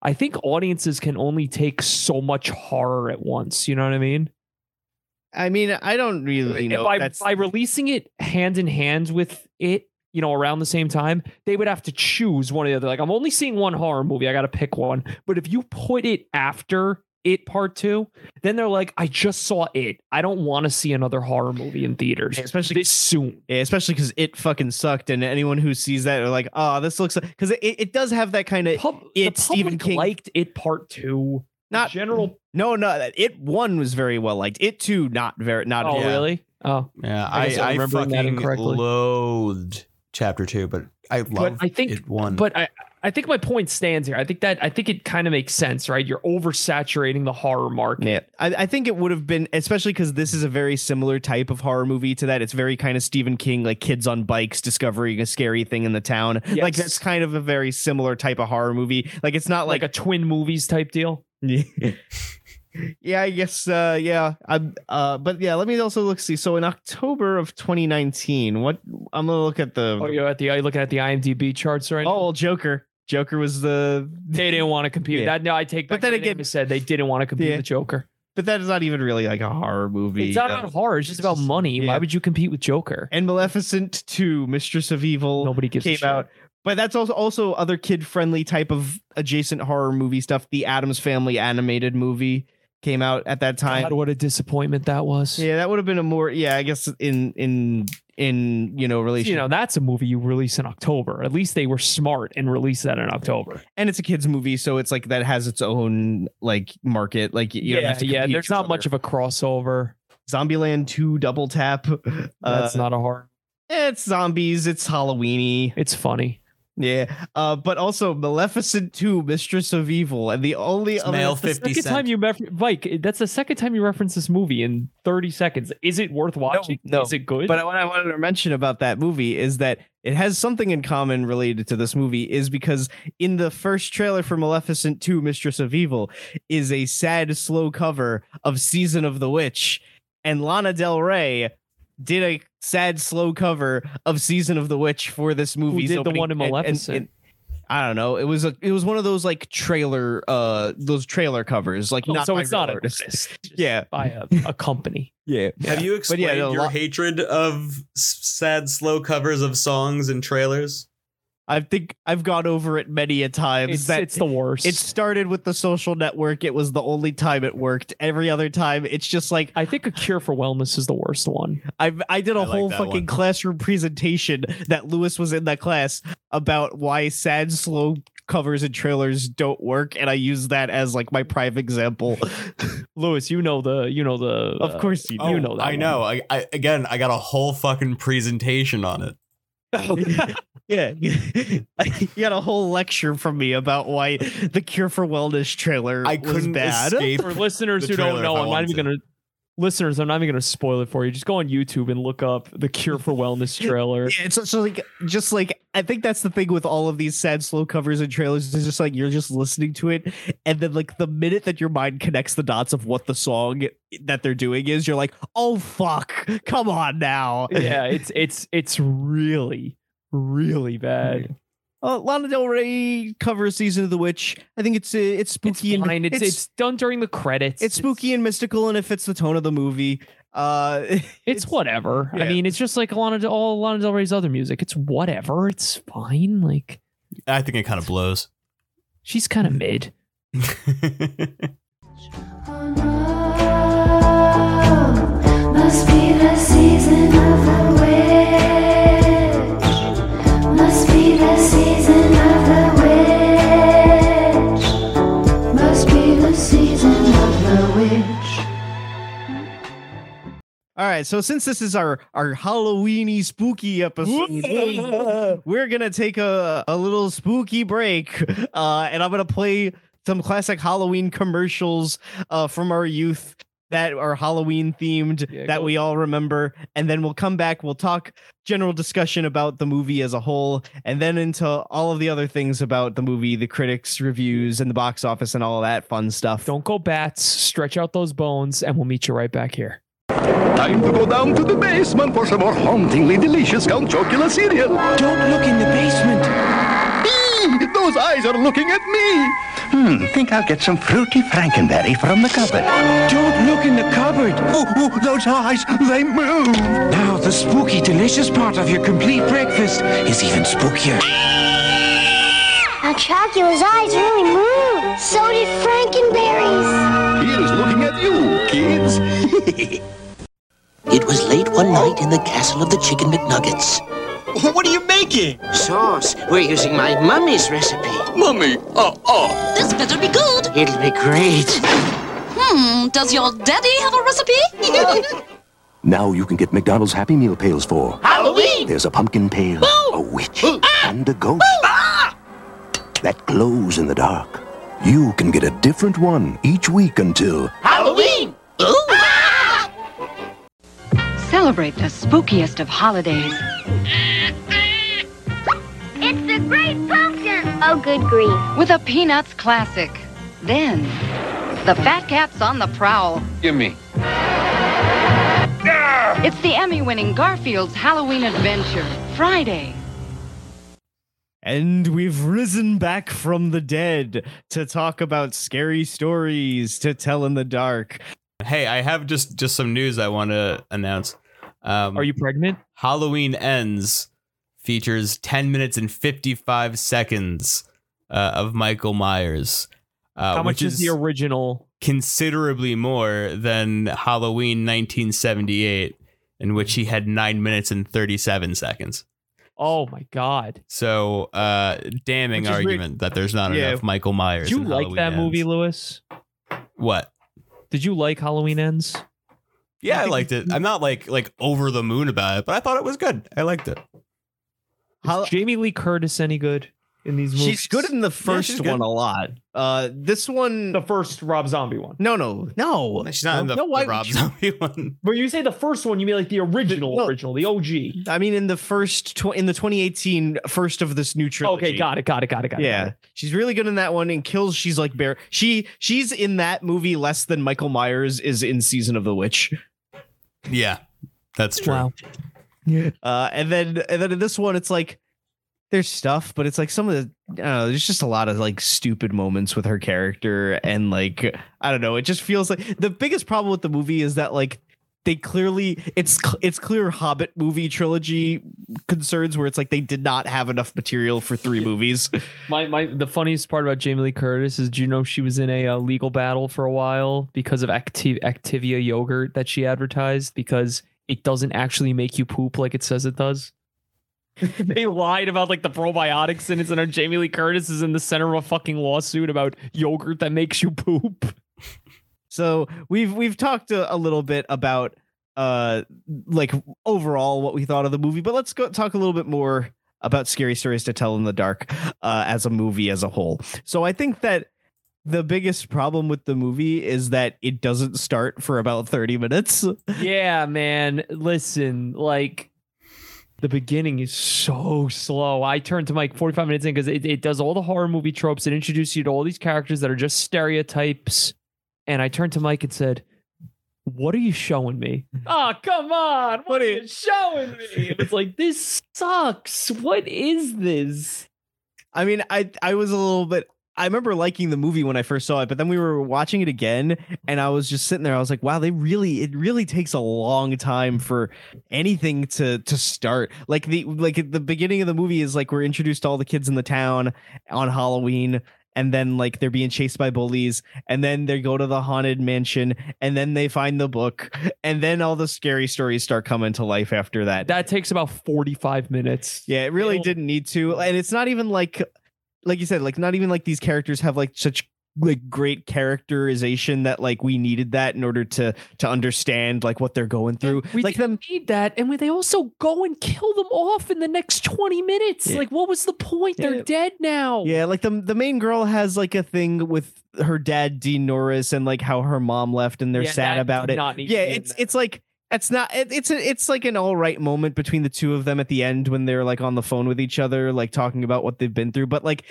I think audiences can only take so much horror at once. You know what I mean?
I mean, I don't really know.
by,
That's
by releasing it hand in hand with it, you know, around the same time, they would have to choose one or the other. Like, I'm only seeing one horror movie. I got to pick one. But if you put it after it part two, then they're like, I just saw it. I don't want to see another horror movie in theaters,
especially
this soon.
Yeah, especially because it fucking sucked, and anyone who sees that are like, "Oh, this looks," because it, it does have that kind of
Pub-
it Stephen King.
liked it part two.
Not
general.
No, no, it one was very well liked. It two, not very, not.
Oh,
yeah.
really? Oh,
Yeah,
I
I,
I'm
I,
that
fucking
incorrectly.
loathed chapter two, but I love
I think-
it one.
But I, I think my point stands here. I think that I think it kind of makes sense, right? You're oversaturating the horror market.
Yeah, I, I think it would have been, especially because this is a very similar type of horror movie to that. It's very kind of Stephen King, like kids on bikes discovering a scary thing in the town. Like that's kind of a very similar type of horror movie. Like it's not
like,
like,
a twin movies type deal.
yeah, I guess, uh, yeah, I'm, uh, but yeah, let me also look see. So in October of 2019, what I'm gonna look at the
Oh, you're at the are you looking at the IMDb charts right
oh, well, Joker. Joker was the,
They didn't want to compete.
Yeah.
That no, I take.
But then again-
I said they didn't want to compete
Yeah.
with Joker.
but that is not even really like a horror movie.
It's not
Uh,
about horror. It's just about money.
yeah.
Why would you compete with Joker?
and Maleficent 2, Mistress of Evil.
Nobody gives
came out. But that's also also other kid friendly type of adjacent horror movie stuff. The Addams Family animated movie came out at that time.
God, what a disappointment that was.
Yeah, that would have been a more yeah, I guess in in in you know relation.
You know, that's a movie you release in October. At least they were smart and released that in October.
and it's a kids movie, so it's like that has its own like market. Like you don't
yeah,
have to
yeah. There's
with
not much of a crossover.
Zombieland Two Double Tap.
That's
uh,
not a horror.
It's zombies. It's Halloweeny.
It's funny.
Yeah, uh, but also Maleficent 2, Mistress of Evil, and the only
It's
other
male
The
50
second time you mef- Mike, that's the second time you reference this movie in 30 seconds. Is it worth watching?
no.
Is it good?
But what I wanted to mention about that movie is that it has something in common related to this movie, is because in the first trailer for Maleficent 2, Mistress of Evil, is a sad, slow cover of Season of the Witch. And Lana Del Rey did a sad, slow cover of Season of the Witch for this movie.
did the one in Maleficent?
I don't know. It was a it was one of those like trailer uh those trailer covers like
Oh,
not
so
by
it's not
real
a
artists.
artist. just
Yeah.
by a, a company.
Yeah.
Have you explained
yeah, no,
your
lo-
hatred of sad, slow covers of songs and trailers?
I think I've gone over it many a times.
It's,
that
it's the worst.
It started with the social network. It was the only time it worked. Every other time, it's just like
I think a cure for wellness is the worst one.
I I did a
I
whole
that
fucking
one.
classroom presentation that Lewis was in that class about why sad slow covers and trailers don't work, and I use that as like my prime example.
Lewis, you know the you know the
of
uh,
course you
you
do.
know that
I
one.
know. I, I again, I got a whole fucking presentation on it.
Yeah, you got a whole lecture from me about why the Cure for Wellness trailer
I
was
couldn't
bad.
For listeners who don't know,
I
I'm not even
to.
gonna listeners, I'm not even gonna spoil it for you. Just go on YouTube and look up the Cure for Wellness trailer.
Yeah, it's so like just like I think that's the thing with all of these sad slow covers and trailers is just like you're just listening to it, and then like the minute that your mind connects the dots of what the song that they're doing is, you're like, oh fuck, come on now.
yeah, it's it's it's really really bad.
Uh, Lana Del Rey covers "Season of the Witch." I think it's uh, it's
It's
spooky and
fine. It's, it's done during the credits.
it's spooky and mystical, and it fits the tone of the movie. Uh,
It's, whatever. I mean, it's just like Lana, Del- all Lana Del Rey's other music. It's whatever. It's fine. Like
I think it kind of blows.
she's kind of mid.
Must be the season of the
All right, so since this is our our Halloweeny spooky episode, we're gonna take a, a little spooky break, uh, and I'm gonna play some classic Halloween commercials uh, from our youth that are Halloween themed
Yeah,
that
go.
we all remember, and then we'll come back. We'll talk general discussion about the movie as a whole, and then into all of the other things about the movie, the critics' reviews, and the box office, and all of that fun stuff.
Don't go bats. Stretch out those bones, and we'll meet you right back here.
Time to go down to the basement for some more hauntingly delicious Count Chocula cereal. Don't look in the basement. Those eyes are looking at me. Hmm, think I'll get some fruity Frankenberry from the cupboard. Don't look in the cupboard. Oh, oh, those eyes, they move. Now the spooky, delicious part of your complete breakfast is even spookier.
Now Chocula's eyes really move. So did Frankenberry's.
Here's looking at you, kids.
It was late one night in the castle of the Chicken McNuggets.
What are you making?
Sauce. We're using my mummy's recipe.
Mummy, uh, uh.
This better be good.
It'll be great.
Hmm, does your daddy have a recipe?
Now you can get McDonald's Happy Meal pails for
Halloween!
There's a pumpkin pail, a witch, and a ghost that glows in the dark. You can get a different one each week until
Halloween!
Celebrate the spookiest of holidays.
It's the Great Pumpkin. Oh, good grief.
with a Peanuts classic. Then, the Fat Cat's on the prowl.
Give me. Ah!
It's the Emmy winning Garfield's Halloween Adventure, Friday.
And we've risen back from the dead to talk about scary stories to tell in the dark.
Hey, I have just just some news I want to announce. Um,
Are you pregnant?
Halloween Ends features 10 minutes and 55 seconds uh, of Michael Myers. Uh,
How much
which
is the original?
considerably more than Halloween 1978, in which he had 9 minutes and 37 seconds.
Oh my god!
So, uh, damning
is weird.
argument that there's not
Yeah.
enough Michael Myers.
Did you like
Halloween
that movie,
Ends.
Lewis?
What?
Did you like Halloween Ends?
Yeah, I liked it. I'm not like like over the moon about it, but I thought it was good. I liked it.
Is Jamie Lee Curtis any good in these movies?
She's good in the first
she's good.
one a lot. Uh, this one,
the first Rob Zombie one.
no, no, no.
She's not in the,
No, why
the Rob
would you-
Zombie one.
But you say the first one, you mean like the original,
No.
original, the OG.
I mean, in the first, tw- in the 2018 first of this new trilogy.
Okay, got it, got it, got it, got it. got
Yeah,
it.
she's really good in that one. And kills, she's like bear. She she's in that movie less than Michael Myers is in Season of the Witch.
Yeah, that's true.
Wow.
Uh, and then and then in this one, it's like there's stuff, but it's like some of the I don't know, there's just a lot of like stupid moments with her character, and like I don't know, it just feels like the biggest problem with the movie is that like they clearly it's it's clear Hobbit movie trilogy concerns where it's like they did not have enough material for three movies.
My my the funniest part about Jamie Lee Curtis is, do you know she was in a, uh legal battle for a while because of Activ- Activia yogurt that she advertised because it doesn't actually make you poop like it says it does. they lied about like the probiotics in it, and Jamie Lee Curtis is in the center of a fucking lawsuit about yogurt that makes you poop.
So we've we've talked a, a little bit about uh like overall what we thought of the movie, but let's go talk a little bit more about scary stories to tell in the dark uh, as a movie as a whole. So I think that the biggest problem with the movie is that it doesn't start for about 30 minutes.
yeah, man. Listen, like the beginning is so slow. I turned to Mike 45 minutes in because it, it does all the horror movie tropes. It introduces you to all these characters that are just stereotypes. And I turned to Mike and said, What are you showing me? oh, come on. What are you showing me? It was like, This sucks. What is this?
I mean, I I was a little bit I remember liking the movie when I first saw it, but then we were watching it again and I was just sitting there. I was like, wow, they really it really takes a long time for anything to to start. Like the like the beginning of the movie is like we're introduced to all the kids in the town on Halloween and then like they're being chased by bullies and then they go to the haunted mansion and then they find the book and then all the scary stories start coming to life after that.
That takes about 45 minutes.
Yeah, it really didn't need to. And it's not even like like you said, like not even like these characters have like such like great characterization that like we needed that in order to to understand like what they're going through.
We
like
didn't need that, and when they also go and kill them off in the next twenty minutes.
Yeah.
Like, what was the point? They're dead now.
Yeah, like the the main girl has like a thing with her dad Dean Norris and like how her mom left and they're
Yeah,
sad about it.
not need to
yeah, it's it's like it's not it, it's a, it's like an all right moment between the two of them at the end when they're like on the phone with each other like talking about what they've been through but like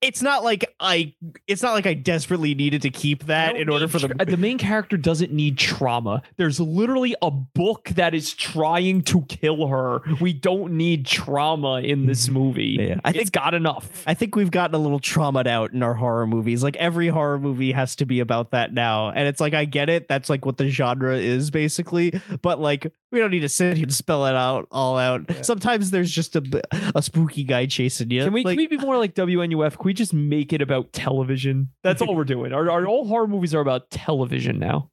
it's not like I it's not like I desperately needed to keep that in order for the
tra- uh, the main character doesn't need trauma. There's literally a book that is trying to kill her. We don't need trauma in this mm-hmm. movie.
Yeah, I
I
think-
it's got enough.
I think we've gotten a little traumatized out in our horror movies. Like every horror movie has to be about that now. And it's like I get it. That's like what the genre is basically. But like we don't need to sit here and spell it out all out. Sometimes there's just a, a spooky guy chasing you.
Can we,
Like,
can we be more like WNUF? Can we just make it about television? That's all we're doing. Our, our all horror movies are about television now.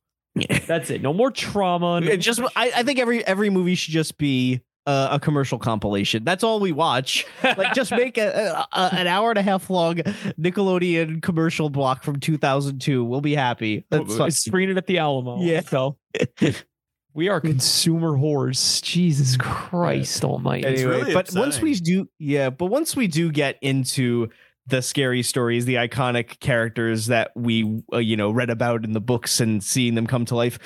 That's it. No more trauma. No
just I, I think every every movie should just be uh, a commercial compilation. That's all we watch. Like just make a, a, a- an hour and a half long Nickelodeon commercial block from 2002. We'll be happy. That's
screen it at the Alamo.
Yeah.
So we are consumer whores. Jesus Christ Almighty.
Anyway, but once we do, yeah, but once we do get into the scary stories, the iconic characters that we, uh, you know, read about in the books and seeing them come to life.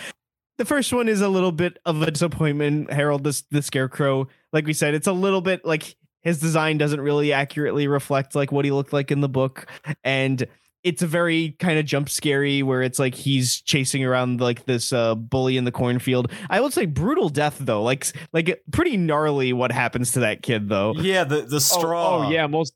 The first one is a little bit of a disappointment. Harold, the, the Scarecrow, like we said, it's a little bit like his design doesn't really accurately reflect like what he looked like in the book, and it's a very kind of jump scary where it's like he's chasing around like this uh, bully in the cornfield. I would say brutal death though, like like pretty gnarly what happens to that kid though.
Yeah, the the straw.
Oh, yeah, most.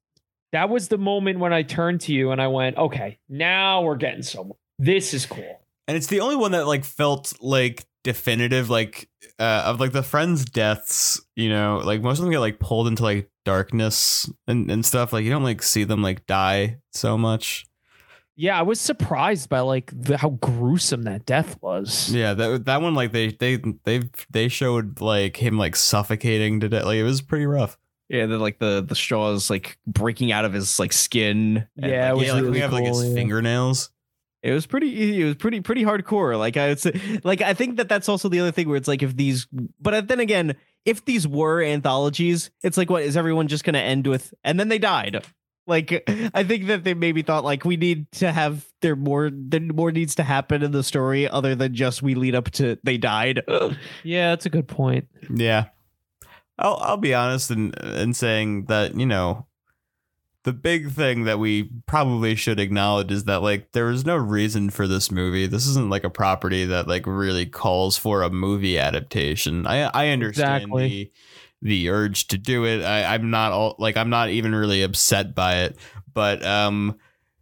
That was the moment when I turned to you and I went, "Okay, now we're getting somewhere. This is cool."
and it's the only one that like felt like definitive like uh of like the friends deaths you know like most of them get like pulled into like darkness and, and stuff like you don't like see them like die so much
Yeah, I was surprised by like the, how gruesome that death was.
yeah that that one like they they they they showed like him like suffocating to death like it was pretty rough
Yeah, then like the the straws like breaking out of his like skin. and,
Yeah, it
like,
was
yeah like
really
we have like his
yeah.
fingernails
It was pretty. It was pretty pretty hardcore. Like I would say, like I think that that's also the other thing where it's like if these, but uh, then again, if these were anthologies, it's like what is everyone just going to end with? And then they died. Like I think that they maybe thought like we need to have there more there more needs to happen in the story other than just we lead up to they died.
Yeah, that's a good point.
Yeah. I'll I'll be honest in in saying that, you know, the big thing that we probably should acknowledge is that like there was no reason for this movie. This isn't like a property that like really calls for a movie adaptation. I I understand
Exactly.
the the urge to do it. I, I'm not all like I'm not even really upset by it. But um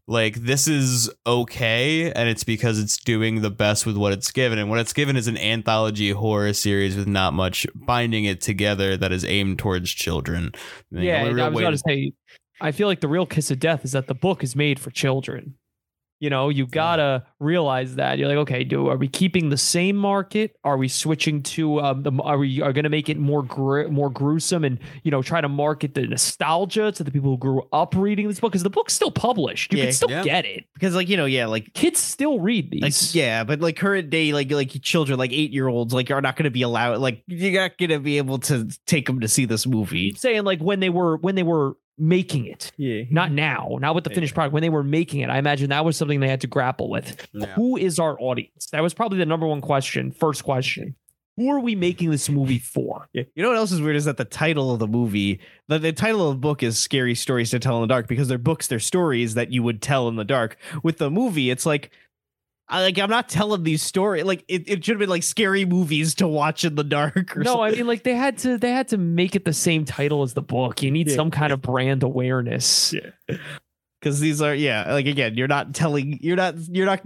like this is okay and it's because it's doing the best with what it's given and what it's given is an anthology horror series with not much binding it together that is aimed towards children
yeah,
only
and
real
I was
to-
to say, I feel like the real kiss of death is that the book is made for children. You know, you gotta realize that you're like, okay, do are we keeping the same market? Are we switching to um, the? Are we are gonna make it more gr- more gruesome and you know try to market the nostalgia to the people who grew up reading this book? Because the book's still published, you
Yeah.
can still
Yeah.
get it.
because like you know yeah like
Kids still read these.
like yeah but like current day like like children like eight year olds like are not to be allowed like you're not to be able to take them to see this movie
saying like when they were when they were making it.
yeah
Not now, not with the finished product. When they were making it, I imagine that was something they had to grapple with.
Yeah.
Who is our audience? That was probably the number one question, first question. Who are we making this movie for?
Yeah. You know what else is weird is that the title of the movie, the, the title of the book is Scary Stories to Tell in the Dark because they're books, they're stories that you would tell in the dark. With the movie, it's like, I like I'm not telling these stories. Like it, it should have been like scary movies to watch in the dark. Or
No, I mean like they had to they had to make it the same title as the book. You need
Yeah.
some kind of brand awareness. Yeah.
because these are yeah. Like again, you're not telling. You're not. You're not.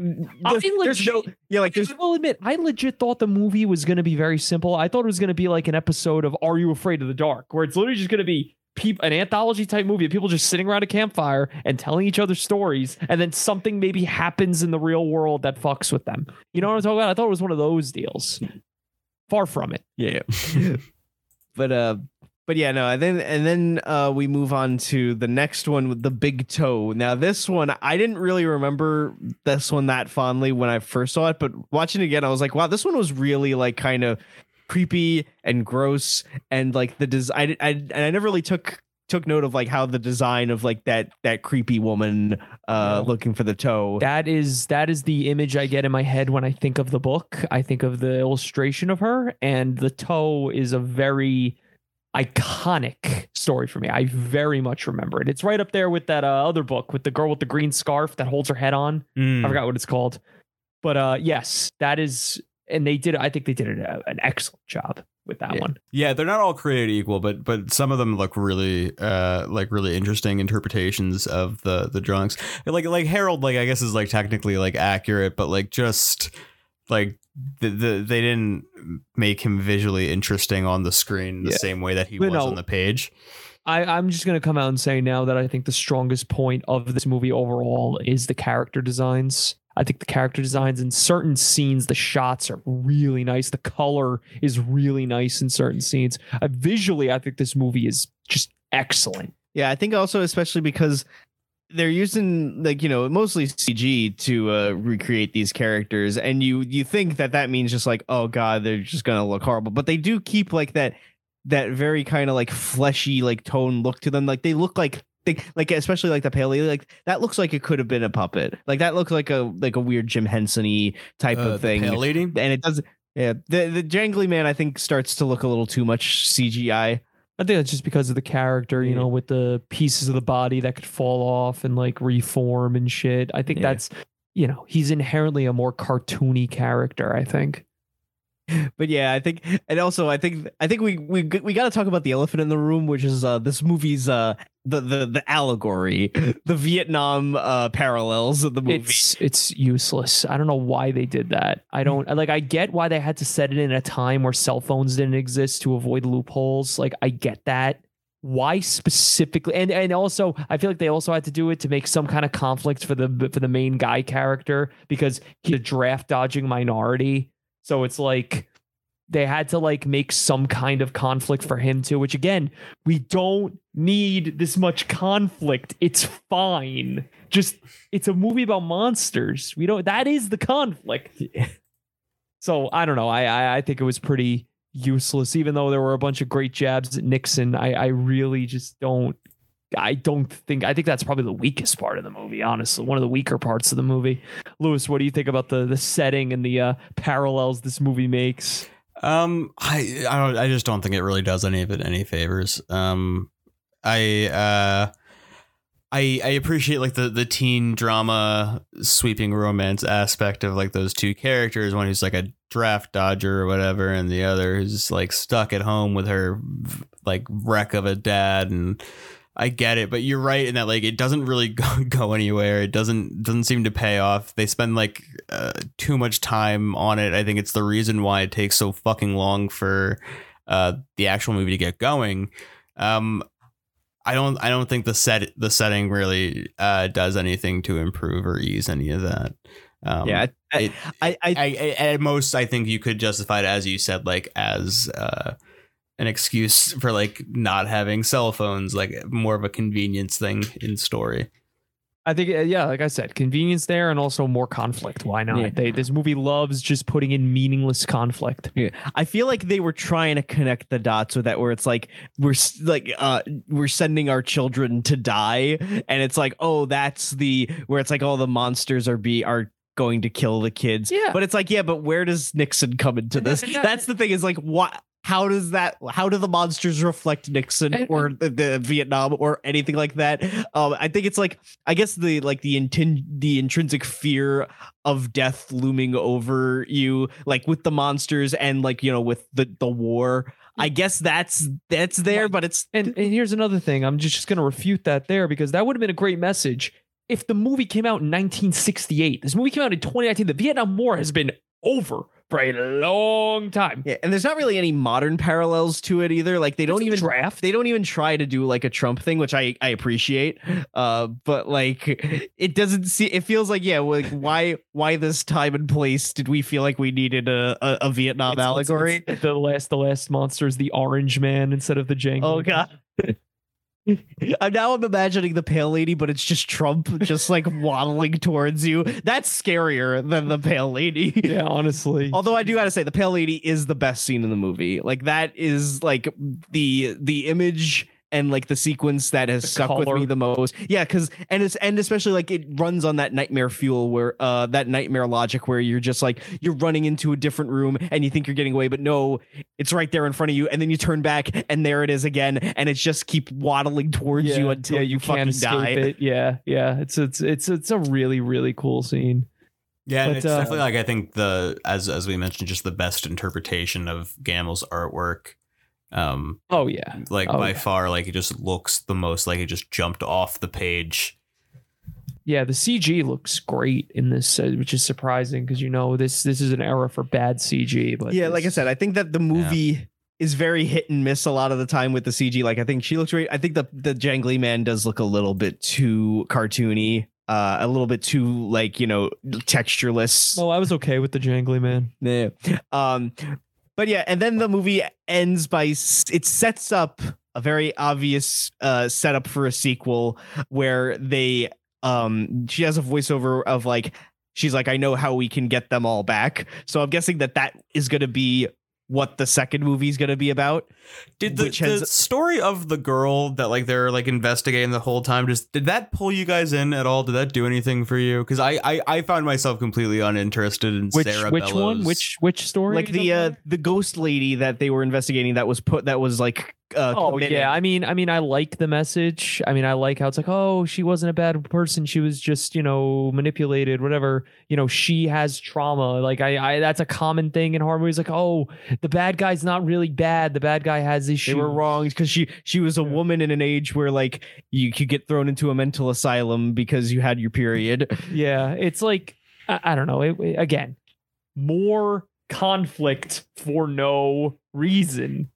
I
There's, there's no. Yeah, like.
I will admit, I legit thought the movie was going to be very simple. I thought it was going to be like an episode of Are You Afraid of the Dark, where it's literally just going to be peop- an anthology type movie of people just sitting around a campfire and telling each other stories, and then something maybe happens in the real world that fucks with them. You know what I'm talking about? I thought it was one of those deals. Far from it.
Yeah. but uh but yeah, no, and then and then uh we move on to the next one with the big toe. Now this one I didn't really remember this one that fondly when I first saw it, but watching it again, I was like, wow, this one was really like kind of creepy and gross and like the design I, I and I never really took took note of like how the design of like that that creepy woman uh looking for the toe.
That is that is the image I get in my head when I think of the book. I think of the illustration of her, and the toe is a very iconic story for me. I very much remember it. It's right up there with that uh, other book with the girl with the green scarf that holds her head on.
Mm.
I forgot what it's called. But uh yes, that is and they did I think they did an, an excellent job with that one.
Yeah, they're not all created equal, but but some of them look really uh like really interesting interpretations of the the drunks. Like like Harold, like I guess is like technically like accurate, but like just like the, the they didn't make him visually interesting on the screen the
Yeah.
same way that he
But
was
no,
on the page.
I, I'm just gonna come out and say now that I think the strongest point of this movie overall is the character designs. I think the character designs in certain scenes, the shots are really nice. The color is really nice in certain scenes. Uh, visually, I think this movie is just excellent.
Yeah, I think also especially because they're using like you know mostly CG to uh, recreate these characters, and you you think that that means just like oh god they're just gonna look horrible, but they do keep like that that very kind of like fleshy like tone look to them. Like they look like they like especially like the pale lady like that looks like it could have been a puppet. Like that looks like a like a weird Jim Henson-y type
Uh,
of thing.
Pale Lady?
and it does. Yeah, the the jangly man I think starts to look a little too much CGI.
I think that's just because of the character, you know, with the pieces of the body that could fall off and like reform and shit. I think
Yeah.
that's, you know, he's inherently a more cartoony character. I think.
but yeah, I think, and also I think, I think we we we got to talk about the elephant in the room, which is uh this movie's uh the the the allegory, the Vietnam uh parallels of the movie.
It's it's useless. I don't know why they did that. I don't like. I get why they had to set it in a time where cell phones didn't exist to avoid loopholes. Like I get that. Why specifically? And and also, I feel like they also had to do it to make some kind of conflict for the for the main guy character because he's a draft dodging minority. So it's like they had to like make some kind of conflict for him too. Which again, we don't need this much conflict. It's fine. Just it's a movie about monsters. We don't. That is the conflict. So I don't know. I, I I think it was pretty useless. Even though there were a bunch of great jabs at Nixon, I I really just don't. I don't think. I think that's probably the weakest part of the movie. Honestly, one of the weaker parts of the movie. Lewis, what do you think about the the setting and the uh, parallels this movie makes?
Um, I I don't. I just don't think it really does any of it any favors. Um, I uh, I I appreciate like the the teen drama sweeping romance aspect of like those two characters. One who's like a draft dodger or whatever, and the other who's like stuck at home with her like wreck of a dad and. I get it, but you're right in that like it doesn't really go, go anywhere. It doesn't doesn't seem to pay off. They spend like uh, too much time on it. I think it's the reason why it takes so fucking long for uh, the actual movie to get going. Um, I don't I don't think the set the setting really uh, does anything to improve or ease any of that. Um,
Yeah, I-
it-
I, I,
I, at most, I think you could justify it as you said, like as uh, an excuse for like not having cell phones, like more of a convenience thing in story.
I think, uh, yeah, like I said, convenience there and also more conflict. Why not?
Yeah.
They, this movie loves just putting in meaningless conflict.
Yeah. I feel like they were trying to connect the dots with that, where it's like we're like uh we're sending our children to die, and it's like oh that's the where it's like all the monsters are be are going to kill the kids.
Yeah.
but it's like yeah, but where does Nixon come into this? That's the thing is like what. How does that? How do the monsters reflect Nixon or the, the Vietnam or anything like that? Um, I think it's like I guess the like the intin- the intrinsic fear of death looming over you, like with the monsters and like you know with the the war. I guess that's that's there, but it's
And, and here's another thing. I'm just, just going to refute that there because that would have been a great message if the movie came out in 1968. This movie came out in 2019. The Vietnam War has been over for a long time.
Yeah, and there's not really any modern parallels to it either. Like they don't even
draft.
They don't even try to do like a Trump thing, which I I appreciate. Uh, but like it doesn't see. It feels like yeah, like why why this time and place did we feel like we needed a a, a Vietnam
It's-
allegory?
it's the last, the last monster is the Orange Man instead of the Jango.
Oh god. I'm now I'm imagining the pale lady, but it's just Trump just like waddling towards you. That's scarier than the pale lady.
Yeah, honestly.
Although I do gotta say, the pale lady is the best scene in the movie. Like that is like the the image and like the sequence that has stuck with me the most. Yeah, because and it's and especially like it runs on that nightmare fuel where uh that nightmare logic where you're just like you're running into a different room and you think you're getting away, but no, it's right there in front of you, and then you turn back and there it is again, and it's just keep waddling towards you until you, fucking
can't escape
die.
it. Yeah, yeah. It's it's it's it's a really really cool scene.
Yeah, and
But,
it's
uh,
definitely like I think the as as we mentioned, just the best interpretation of Gammell's artwork. Um,
Oh yeah,
like
Oh,
by
yeah.
far, like it just looks the most like it just jumped off the page.
Yeah, the CG looks great in this, uh, which is surprising because you know this this is an era for bad CG. But
yeah, like I said, I think that the movie is very hit and miss a lot of the time with the CG. Like I think she looks great. I think the the jangly man does look a little bit too cartoony, uh, a little bit too like you know textureless.
Oh, I was okay with the jangly man.
Yeah. Um, but yeah, and then the movie ends by it sets up a very obvious uh setup for a sequel where they um she has a voiceover of like she's like I know how we can get them all back. So I'm guessing that that is going to be what the second movie is going to be about.
Did the,
which
the story of the girl that like they're like investigating the whole time just did that pull you guys in at all? Did that do anything for you? Because I, I I found myself completely uninterested in
Which
Sarah
which one? Which which story?
like the uh the ghost lady that they were investigating that was put that was like uh
Oh
committed.
yeah, I mean, I mean, I like the message. I mean, I like how it's like, oh, she wasn't a bad person. She was just, you know, manipulated, whatever. You know, she has trauma. Like, I, I that's a common thing in horror movies. Like, oh, the bad guy's not really bad. The bad guy has issues.
they were wrong because she she was a woman in an age where like you could get thrown into a mental asylum because you had your period.
Yeah, it's like I, I don't know. It, it- again, more conflict for no reason.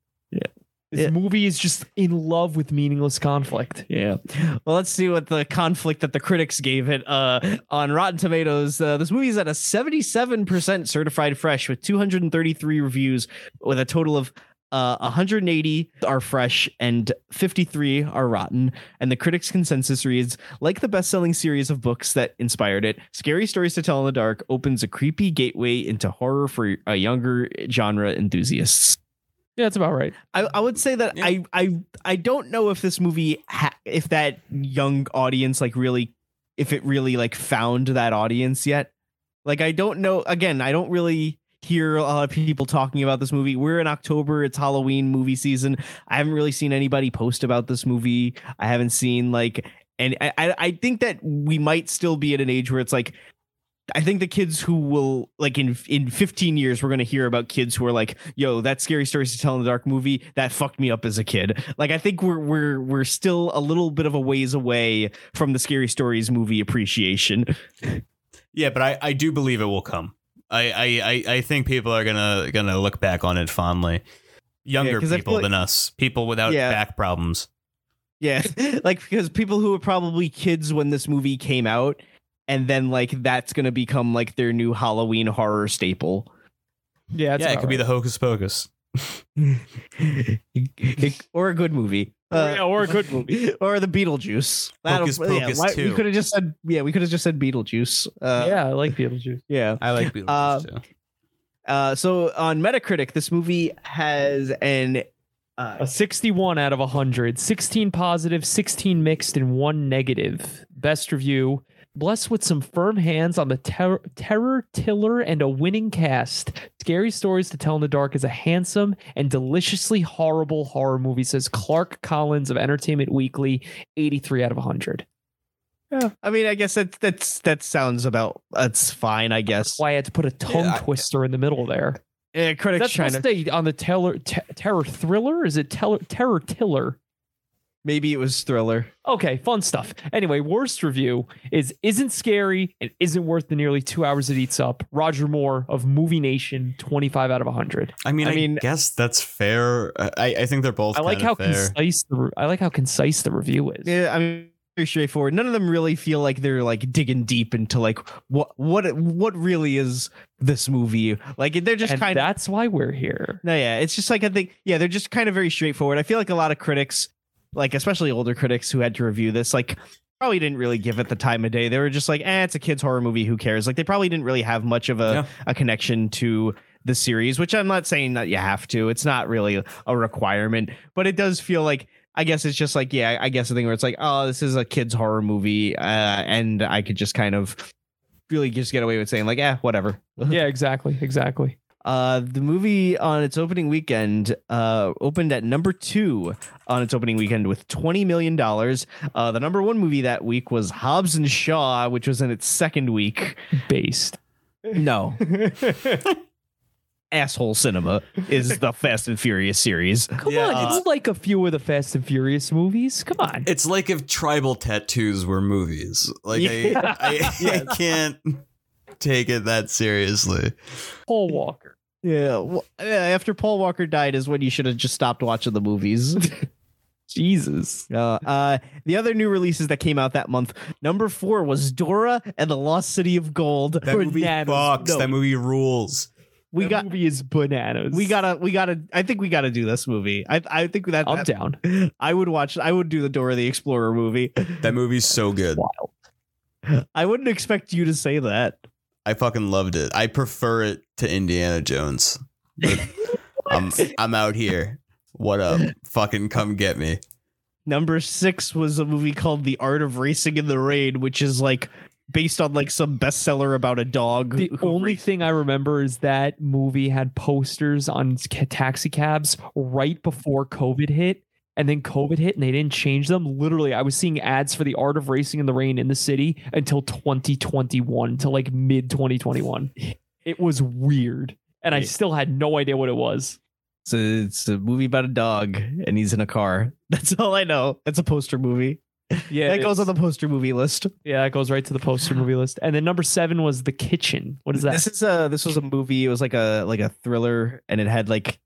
This
Yeah.
movie is just in love with meaningless conflict.
Yeah. Well, let's see what the conflict that the critics gave it. Uh, on Rotten Tomatoes, uh, this movie is at a 77% certified fresh with 233 reviews, with a total of uh, 180 are fresh and 53 are rotten. And the critics' consensus reads Like the best selling series of books that inspired it, Scary Stories to Tell in the Dark opens a creepy gateway into horror for a younger genre enthusiasts.
Yeah, that's about right.
I, I would say that I I I don't know if this movie ha- if that young audience like really if it really like found that audience yet. Like I don't know. Again, I don't really hear a lot of people talking about this movie. We're in October. It's Halloween movie season. I haven't really seen anybody post about this movie. I haven't seen like and I I I think that we might still be at an age where it's like I think the kids who will like in in 15 years we're gonna hear about kids who are like, yo, that scary stories to tell in the dark movie that fucked me up as a kid. Like I think we're we're we're still a little bit of a ways away from the scary stories movie appreciation.
Yeah, but I, I do believe it will come. I, I, I, I think people are gonna gonna look back on it fondly. Younger
feel
people
like-
than us, people without
Yeah.
back problems.
Yeah, like because people who were probably kids when this movie came out, and then like that's gonna become like their new Halloween horror staple.
Yeah,
yeah, it could be the Hocus Pocus.
or a good movie.
Yeah, or a good movie.
or the Beetlejuice.
Hocus
That'll-
Pocus
why-
2.
We could have just said yeah. We could have just said Beetlejuice. Uh,
yeah, I like Beetlejuice.
yeah.
I like Beetlejuice
Uh,
too.
Uh, so on Metacritic, this movie has an uh,
A 61 out of 100, 16 positive, 16 mixed, and one negative. Best review. Blessed with some firm hands on the ter- terror tiller and a winning cast. Scary Stories to Tell in the Dark is a handsome and deliciously horrible horror movie, says Clark Collins of Entertainment Weekly, 83 out of 100.
Yeah, I mean, I guess that that's that sounds about that's fine. I guess.
Why I had to put a tongue
Yeah, I-
twister in the middle there.
Yeah, critics
That's
trying
supposed
to.
to stay on the terror, te- terror thriller? Is it terror, terror tiller?
Maybe it was thriller.
Okay, fun stuff. Anyway, worst review is isn't scary and isn't worth the nearly two hours it eats up. Roger Moore of Movie Nation, 25 out of 100.
I mean,
I
I,
mean-
guess that's fair. I, I think they're both.
I like how
fair.
concise the re- I like how concise the review is.
Yeah, I mean, very straightforward. None of them really feel like they're like digging deep into like what what what really is this movie. Like they're just
and
kind of
that's why we're here.
No, yeah, it's just like I think, yeah, they're just kind of very straightforward. I feel like a lot of critics, like especially older critics who had to review this, like probably didn't really give it the time of day. They were just like, eh, it's a kids horror movie. Who cares? Like they probably didn't really have much of a
Yeah.
a connection to the series, which I'm not saying that you have to. It's not really a requirement, but it does feel like. I guess it's just like yeah, I guess the thing where it's like, oh, this is a kids horror movie, uh, and I could just kind of really just get away with saying like, eh, whatever.
yeah, exactly, exactly.
Uh, the movie on its opening weekend uh, opened at number two on its opening weekend with twenty million dollars. Uh, the number one movie that week was Hobbs and Shaw, which was in its second week.
Based.
No. Asshole Cinema is the Fast and Furious series.
Come on, it's like a few of the Fast and Furious movies. Come on.
It's like if tribal tattoos were movies. Like
Yeah.
I, I, I can't take it that seriously.
Paul Walker.
Yeah, well, yeah, after Paul Walker died is when you should have just stopped watching the movies.
Jesus.
Uh, uh, the other new releases that came out that month, number four was Dora and the Lost City of Gold.
That movie
Bananas.
fucks.
No,
That movie rules.
we
That
got
movie is bananas.
we gotta we gotta i think we gotta do this movie i i think that
I'm
that-
down.
i would watch i would do the dora the explorer movie
That movie's so good.
Wild.
i wouldn't expect you to say that
I fucking loved it. I prefer it to Indiana Jones. I'm I'm out here. What up? fucking come get me.
number six was a movie called the art of racing in the rain which is like based on like some bestseller about a dog
The only thing I remember is that movie had posters on ca- taxi cabs right before COVID hit. And then COVID hit and they didn't change them. Literally, I was seeing ads for the art of racing in the rain in the city until 2021, until like mid 2021. It was weird. And I still had no idea what it was.
a, it's a movie about a dog and he's in a car that's all i know it's a poster movie
Yeah.
that goes on the poster movie list
Yeah, it goes right to the poster movie list. And then number seven was The Kitchen. What is that?
This is a this was a movie. It was like a like a thriller, and it had like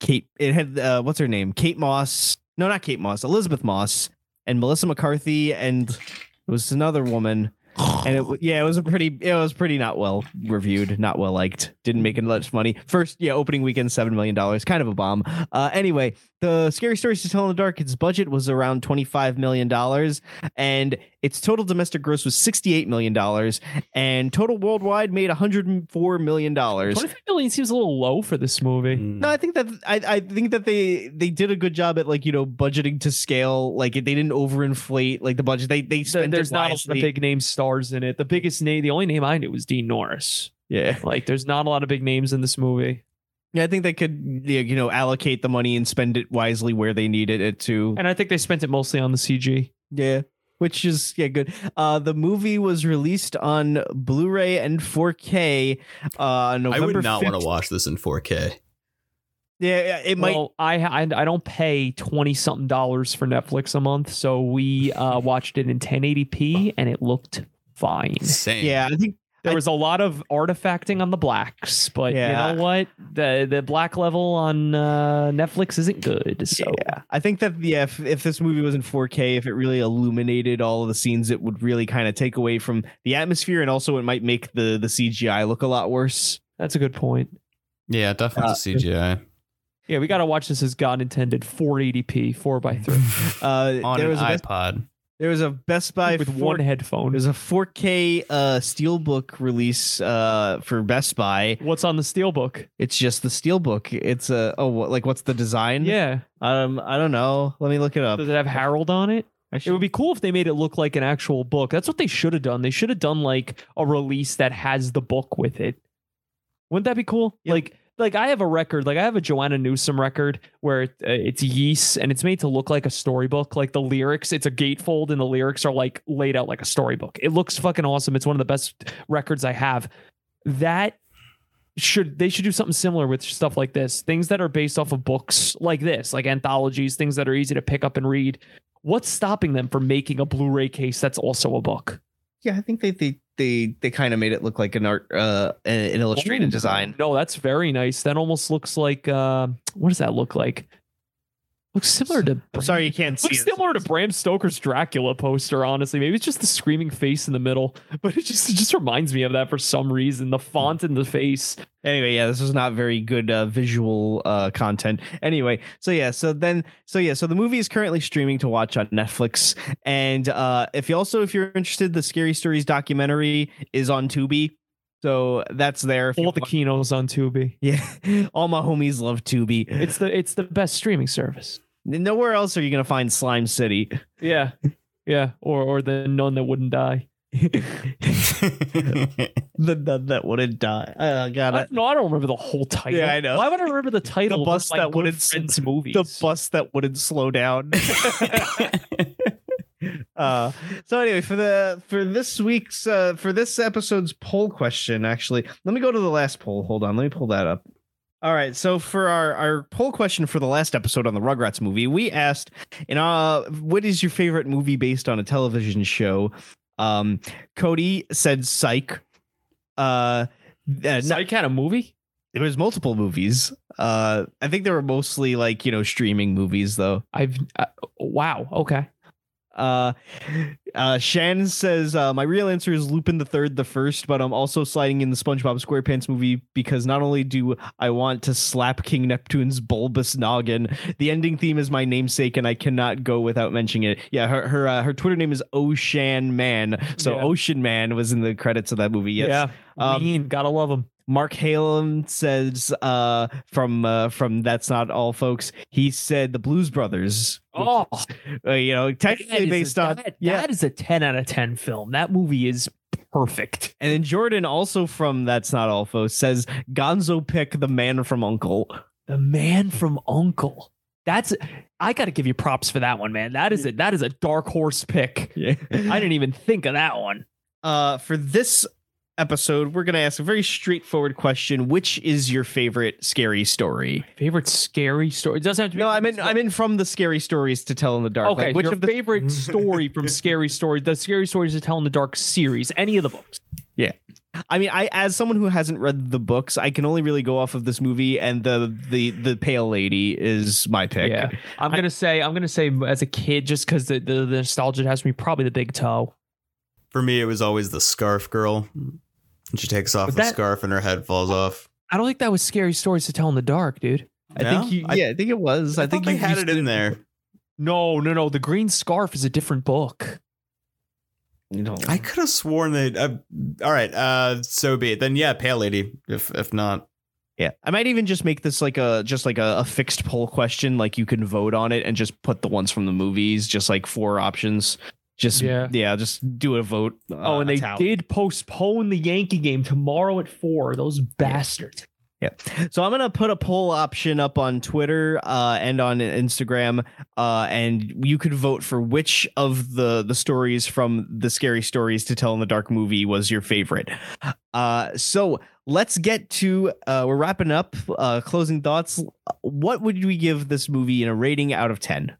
Kate. It had uh, what's her name? Kate Moss. No, not Kate Moss. Elisabeth Moss and Melissa McCarthy, and it was another woman. And it yeah, it was a pretty it was pretty not well reviewed, not well liked. Didn't make much money. First, yeah, opening weekend seven million dollars, kind of a bomb. Uh, anyway, the Scary Stories to Tell in the Dark. Its budget was around twenty five million dollars, and its total domestic gross was sixty eight million dollars, and total worldwide made one hundred and four million dollars.
25 million seems a little low for this movie. Hmm.
No, I think that I, I think that they they did a good job at like you know budgeting to scale. Like they didn't overinflate like the budget. They they spent
There's
it
not a lot of big name stars in it. The biggest name, the only name I knew was Dean Norris.
Yeah,
Like, there's not a lot of big names in this movie.
Yeah. I think they could you know allocate the money and spend it wisely where they needed it to.
And I think they spent it mostly on the CG.
Yeah. Which is yeah good. Uh, the movie was released on Blu-ray and 4K. Uh, November
I would not want to watch this in 4K.
Yeah, yeah, it might.
well, I, I I don't pay twenty something dollars for Netflix a month, so we uh, watched it in 1080p and it looked fine.
Same.
Yeah, I think
There was a lot of artifacting on the blacks, but
Yeah.
you know what? The the black level on uh, Netflix isn't good. So
Yeah, I think that yeah, if, if this movie was in 4K, if it really illuminated all of the scenes, it would really kind of take away from the atmosphere, and also it might make the the CGI look a lot worse.
that's a good point.
Yeah, definitely
Uh,
CGI.
Yeah, we got to watch this as God intended, 480p, 4 by 3
Uh,
On
there
an
was a Best,
iPod.
There was a Best Buy
with
4
one headphone.
There's a 4K uh, steelbook release uh, for Best Buy.
What's on the steelbook?
It's just the steelbook. It's a oh, what, like what's the design?
Yeah.
Um, I don't know. Let me look it up.
Does it have Harold on it? It would be cool if they made it look like an actual book. That's what they should have done. They should have done like a release that has the book with it. Wouldn't that be cool? Like, like I have a record, like I have a Joanna Newsom record where it, uh, it's Ys and it's made to look like a storybook. Like the lyrics, it's a gatefold and the lyrics are like laid out like a storybook. It looks fucking awesome. It's one of the best records I have. That should they should do something similar with stuff like this things that are based off of books like this like anthologies things that are easy to pick up and read what's stopping them from making a blu-ray case that's also a book
Yeah, I think they they they they kind of made it look like an art uh an illustrated
Ooh,
design.
no that's very nice. That almost looks like uh what does that look like looks similar to
I'm sorry you can't see
looks
it.
similar to Bram Stoker's Dracula poster, honestly. Maybe it's just the screaming face in the middle, but it just it just reminds me of that for some reason. The font in the face.
Anyway, yeah, this is not very good uh, visual uh, content. Anyway, so yeah, so then, so yeah, so the movie is currently streaming to watch on Netflix, and uh, if you also if you're interested, the Scary Stories documentary is on Tubi, so that's there.
All the Kinos on Tubi.
yeah, all my homies love Tubi.
It's the it's the best streaming service.
Nowhere else are you gonna find Slime City.
Yeah, yeah, or or the nun that wouldn't die.
the nun that wouldn't die. Oh god.
I, no, I don't remember the whole title.
Yeah, I know.
Why would I remember the title?
The
of
bus that wouldn't
friends movies.
the bus that wouldn't slow down. uh so anyway for the for this week's uh for this episode's poll question actually let me go to the last poll hold on let me pull that up all right so for our our poll question for the last episode on the rugrats movie we asked in uh what is your favorite movie based on a television show um cody said psych uh uh,
Psych had a movie.
there was multiple movies uh i think they were mostly like you know streaming movies though
I've uh, wow. Okay.
Uh, uh, Shan says, uh, My real answer is Lupin the Third, the first, but I'm also sliding in the SpongeBob SquarePants movie because not only do I want to slap King Neptune's bulbous noggin, the ending theme is my namesake, and I cannot go without mentioning it. Yeah, her her uh, her Twitter name is Ocean Man, so
Yeah.
Ocean Man was in the credits of that movie. Yes.
Yeah.
Um,
mean, gotta love him.
Mark Halem says uh, from uh, from That's Not All, folks. He said the Blues Brothers.
Oh,
Uh, you know, technically based
a,
on
that,
yeah.
that is a ten out of ten film. That movie is perfect.
And then Jordan, also from That's Not All, folks, says Gonzo pick the man from Uncle.
The Man from Uncle. That's I got to give you props for that one, man. That is it. that is a dark horse pick.
Yeah.
I didn't even think of that one.
Uh, for this episode, we're gonna ask a very straightforward question: Which is your favorite scary story?
Favorite scary story. It doesn't have to be.
No, I'm in. I'm in from the scary stories to tell in the dark.
Okay,
Like, which
your
of the
favorite story from Scary Stories, the Scary Stories to Tell in the Dark series, any of the books.
Yeah. I mean, I as someone who hasn't read the books, I can only really go off of this movie, and the the the pale lady is my pick.
Yeah, I'm gonna say I'm gonna say as a kid, just because the, the the nostalgia has me, probably the Big Toe.
For me, it was always the scarf girl. And she takes off
But
the
that-
scarf and her head falls off.
I don't think that was Scary Stories to Tell in the Dark, dude.
I
No?
think you.
I-
yeah, I think it was. I,
I,
think
think
you
had
used
it in there.
No, no, no. The Green Scarf is a different book.
You know,
I could have sworn that. Uh, all right, uh, so be it. Then yeah, pale lady. If if not,
Yeah, I might even just make this like a just like a, a fixed poll question. Like you can vote on it and just put the ones from the movies, just like four options. Just
Yeah.
yeah, just do a vote.
Oh,
uh,
and they did postpone the Yankee game tomorrow at four. Those bastards.
Yeah. So I'm gonna put a poll option up on Twitter uh, and on Instagram, uh, and you could vote for which of the the stories from the scary stories to tell in the dark movie was your favorite. Uh, so let's get to uh, we're wrapping up. Uh, closing thoughts. What would we give this movie in a rating out of ten?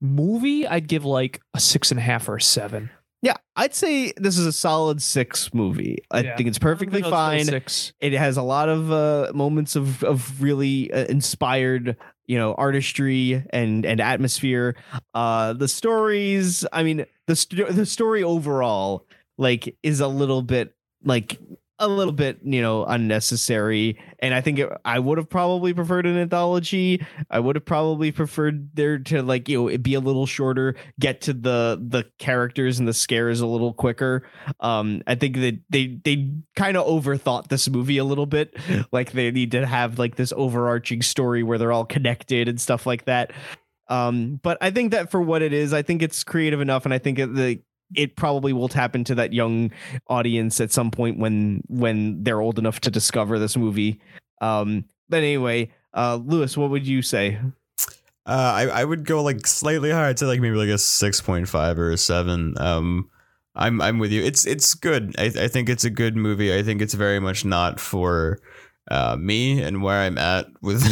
Movie, I'd give like a six and a half or a seven.
Yeah, I'd say this is a solid six movie. I
Yeah.
think it's perfectly
I'm gonna go
fine.
Six.
It has a lot of uh, moments of of really uh, inspired, you know, artistry and and atmosphere. Uh, the stories, I mean, the sto- the story overall, like, is a little bit like a little bit, you know, unnecessary. And I think it, I would have probably preferred an anthology. I would have probably preferred there to like you know it be a little shorter, get to the the characters and the scares a little quicker. Um, I think that they they kind of overthought this movie a little bit. Like they need to have like this overarching story where they're all connected and stuff like that. Um, but I think that for what it is, I think it's creative enough, and I think it, the it probably will tap into that young audience at some point when when they're old enough to discover this movie. Um, but anyway, uh, Lewis, what would you say?
uh, I I would go like slightly higher. I'd say like maybe like a six point five or a seven. Um, I'm I'm with you. It's it's good. I I think it's a good movie. I think it's very much not for uh, me and where I'm at with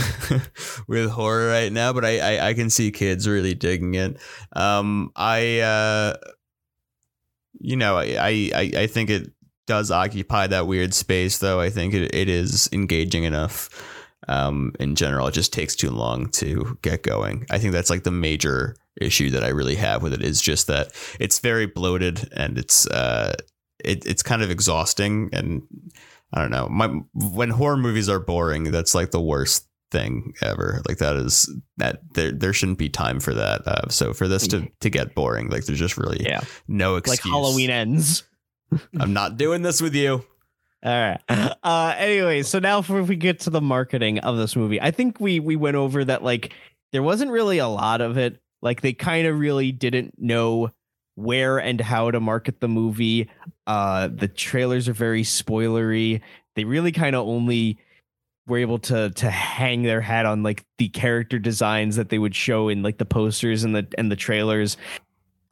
with horror right now, but I, I I can see kids really digging it. Um, I uh, you know, I I I think it does occupy that weird space, though. I think it, it is engaging enough. Um, in general, it just takes too long to get going. I think that's like the major issue that I really have with it is just that it's very bloated and it's uh, it, it's kind of exhausting and I don't know. My when horror movies are boring, that's like the worst thing ever. Like that is that there there shouldn't be time for that. Uh, so for this to to get boring, like there's just really
Yeah.
no excuse.
Like Halloween ends.
I'm not doing this with you.
All right. Uh anyway, so now if we get to the marketing of this movie, I think we we went over that like there wasn't really a lot of it. Like they kind of really didn't know where and how to market the movie. Uh, the trailers are very spoilery. They really kind of only were able to to hang their hat on like the character designs that they would show in like the posters and the and the trailers.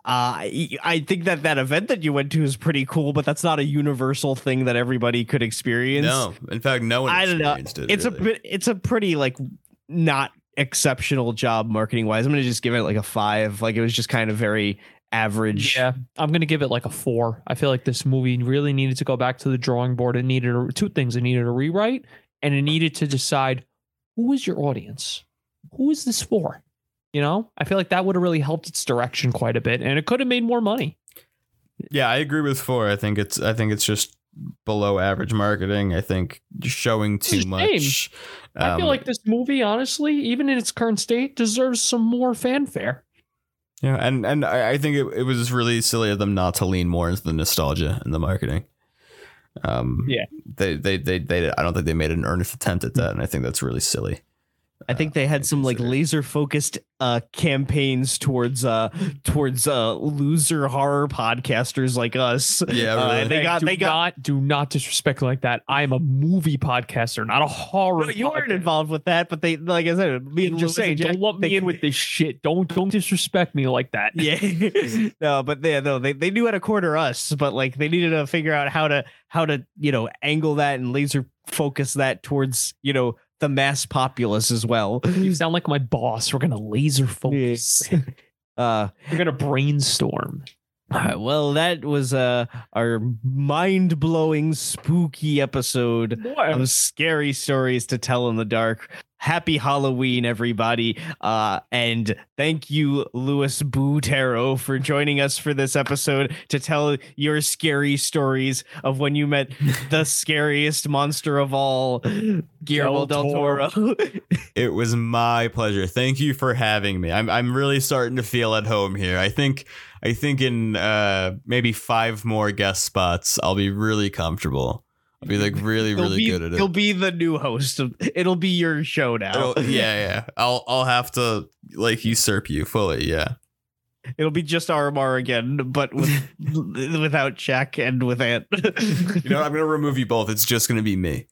Uh, I I think that that event that you went to is pretty cool, but that's not a universal thing that everybody could experience.
No, in fact, no one.
I don't know.
It,
It's a
really.
bit, it's a pretty like not exceptional job marketing wise. I'm gonna just give it like a five. Like it was just kind of very average.
Yeah, I'm gonna give it like a four. I feel like this movie really needed to go back to the drawing board. It needed a, two things. It needed a rewrite, and it needed to decide who is your audience. Who is this for? You know, I feel like that would have really helped its direction quite a bit, and it could have made more money.
Yeah, I agree with four. I think it's I think it's just below average marketing. I think you're showing too much.
I feel
um,
like this movie, honestly, even in its current state, deserves some more fanfare.
Yeah, and and I, I think it, it was really silly of them not to lean more into the nostalgia and the marketing. Um,
Yeah.
they, they they they I don't think they made an earnest attempt at that, and I think that's really silly.
I think they had some like laser focused uh campaigns towards uh towards uh loser horror podcasters like us.
Yeah,
Uh,
really.
and they
Hey,
got
do
they got
not do not disrespect like that. I am a movie podcaster, not a horror.
No, you weren't involved with that, but they like I said, me and
Just saying,
Jack,
don't lump
they-
me in with this shit. Don't don't disrespect me like that.
yeah no but they no they, they knew how to corner us but like they needed to figure out how to how to you know angle that and laser focus that towards you know the mass populace as well
You sound like my boss. We're gonna laser focus.
uh
We're gonna brainstorm.
All right, well that was uh our mind-blowing spooky episode of scary stories to tell in the dark happy halloween everybody uh and thank you louis boutero for joining us for this episode to tell your scary stories of when you met the scariest monster of all guillermo del
Del
toro
It was my pleasure. Thank you for having me. I'm I'm really starting to feel at home here. I think I think in uh maybe five more guest spots, I'll be really comfortable. I'll be like really really
be,
good at it.
he'll be the new host of, it'll be your show now
It'll- yeah, yeah. I'll I'll have to like usurp you fully. Yeah.
it'll be just RMR again but with without Jack and with Ant
You know, what? I'm gonna remove you both. It's just gonna be me.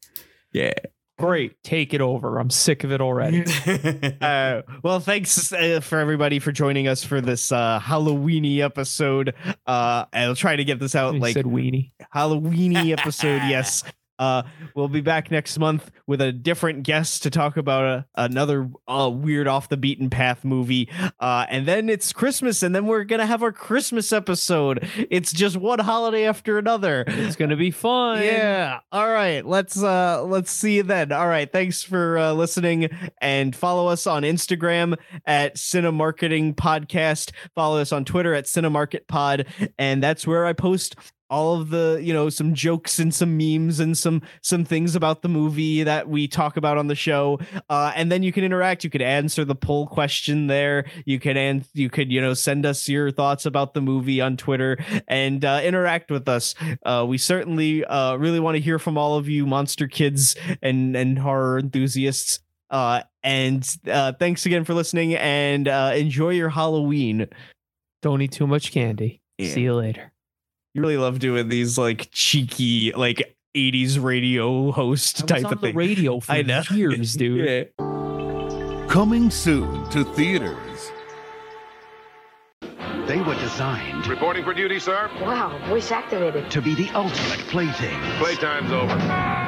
yeah
Great, take it over. I'm sick of it already.
uh, well, thanks uh, for everybody for joining us for this uh, Halloweeny episode. Uh, I'll try to get this out
You
like
said weenie.
Halloweeny episode. yes. Uh, we'll be back next month with a different guest to talk about a, another uh, weird off the beaten path movie. Uh, and then it's Christmas, and then we're gonna have our Christmas episode. It's just one holiday after another.
It's gonna be fun.
Yeah. All right. Let's uh let's see you then. All right. Thanks for uh, listening and follow us on Instagram at Cinemarketing Podcast. Follow us on Twitter at Cinemarket Pod, and that's where I post all of the you know some jokes and some memes and some some things about the movie that we talk about on the show uh and then you can interact you could answer the poll question there you could and you could you know send us your thoughts about the movie on twitter and uh, interact with us uh we certainly uh really want to hear from all of you monster kids and and horror enthusiasts uh and uh thanks again for listening and uh enjoy your halloween
Don't eat too much candy.
Yeah.
See you later.
You really love doing these like cheeky like 80s radio host
I was
type
on
of
the
thing
radio for
I know.
years, dude.
Coming soon to theaters.
They were designed
Reporting for duty, sir.
Wow, voice activated.
to be the ultimate plaything.
Playtime's over.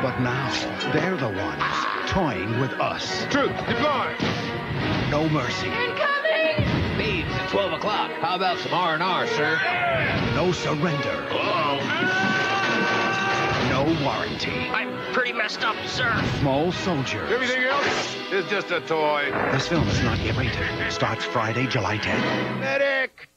But now, they're the ones toying with us.
Truth, deploy.
No mercy,
Beads at 12 o'clock. How about some R&R, sir?
no surrender, no warranty.
I'm pretty messed up, sir.
Small soldiers.
Everything else is just a toy.
This film is not yet rated. Starts Friday, July 10th.
Medic!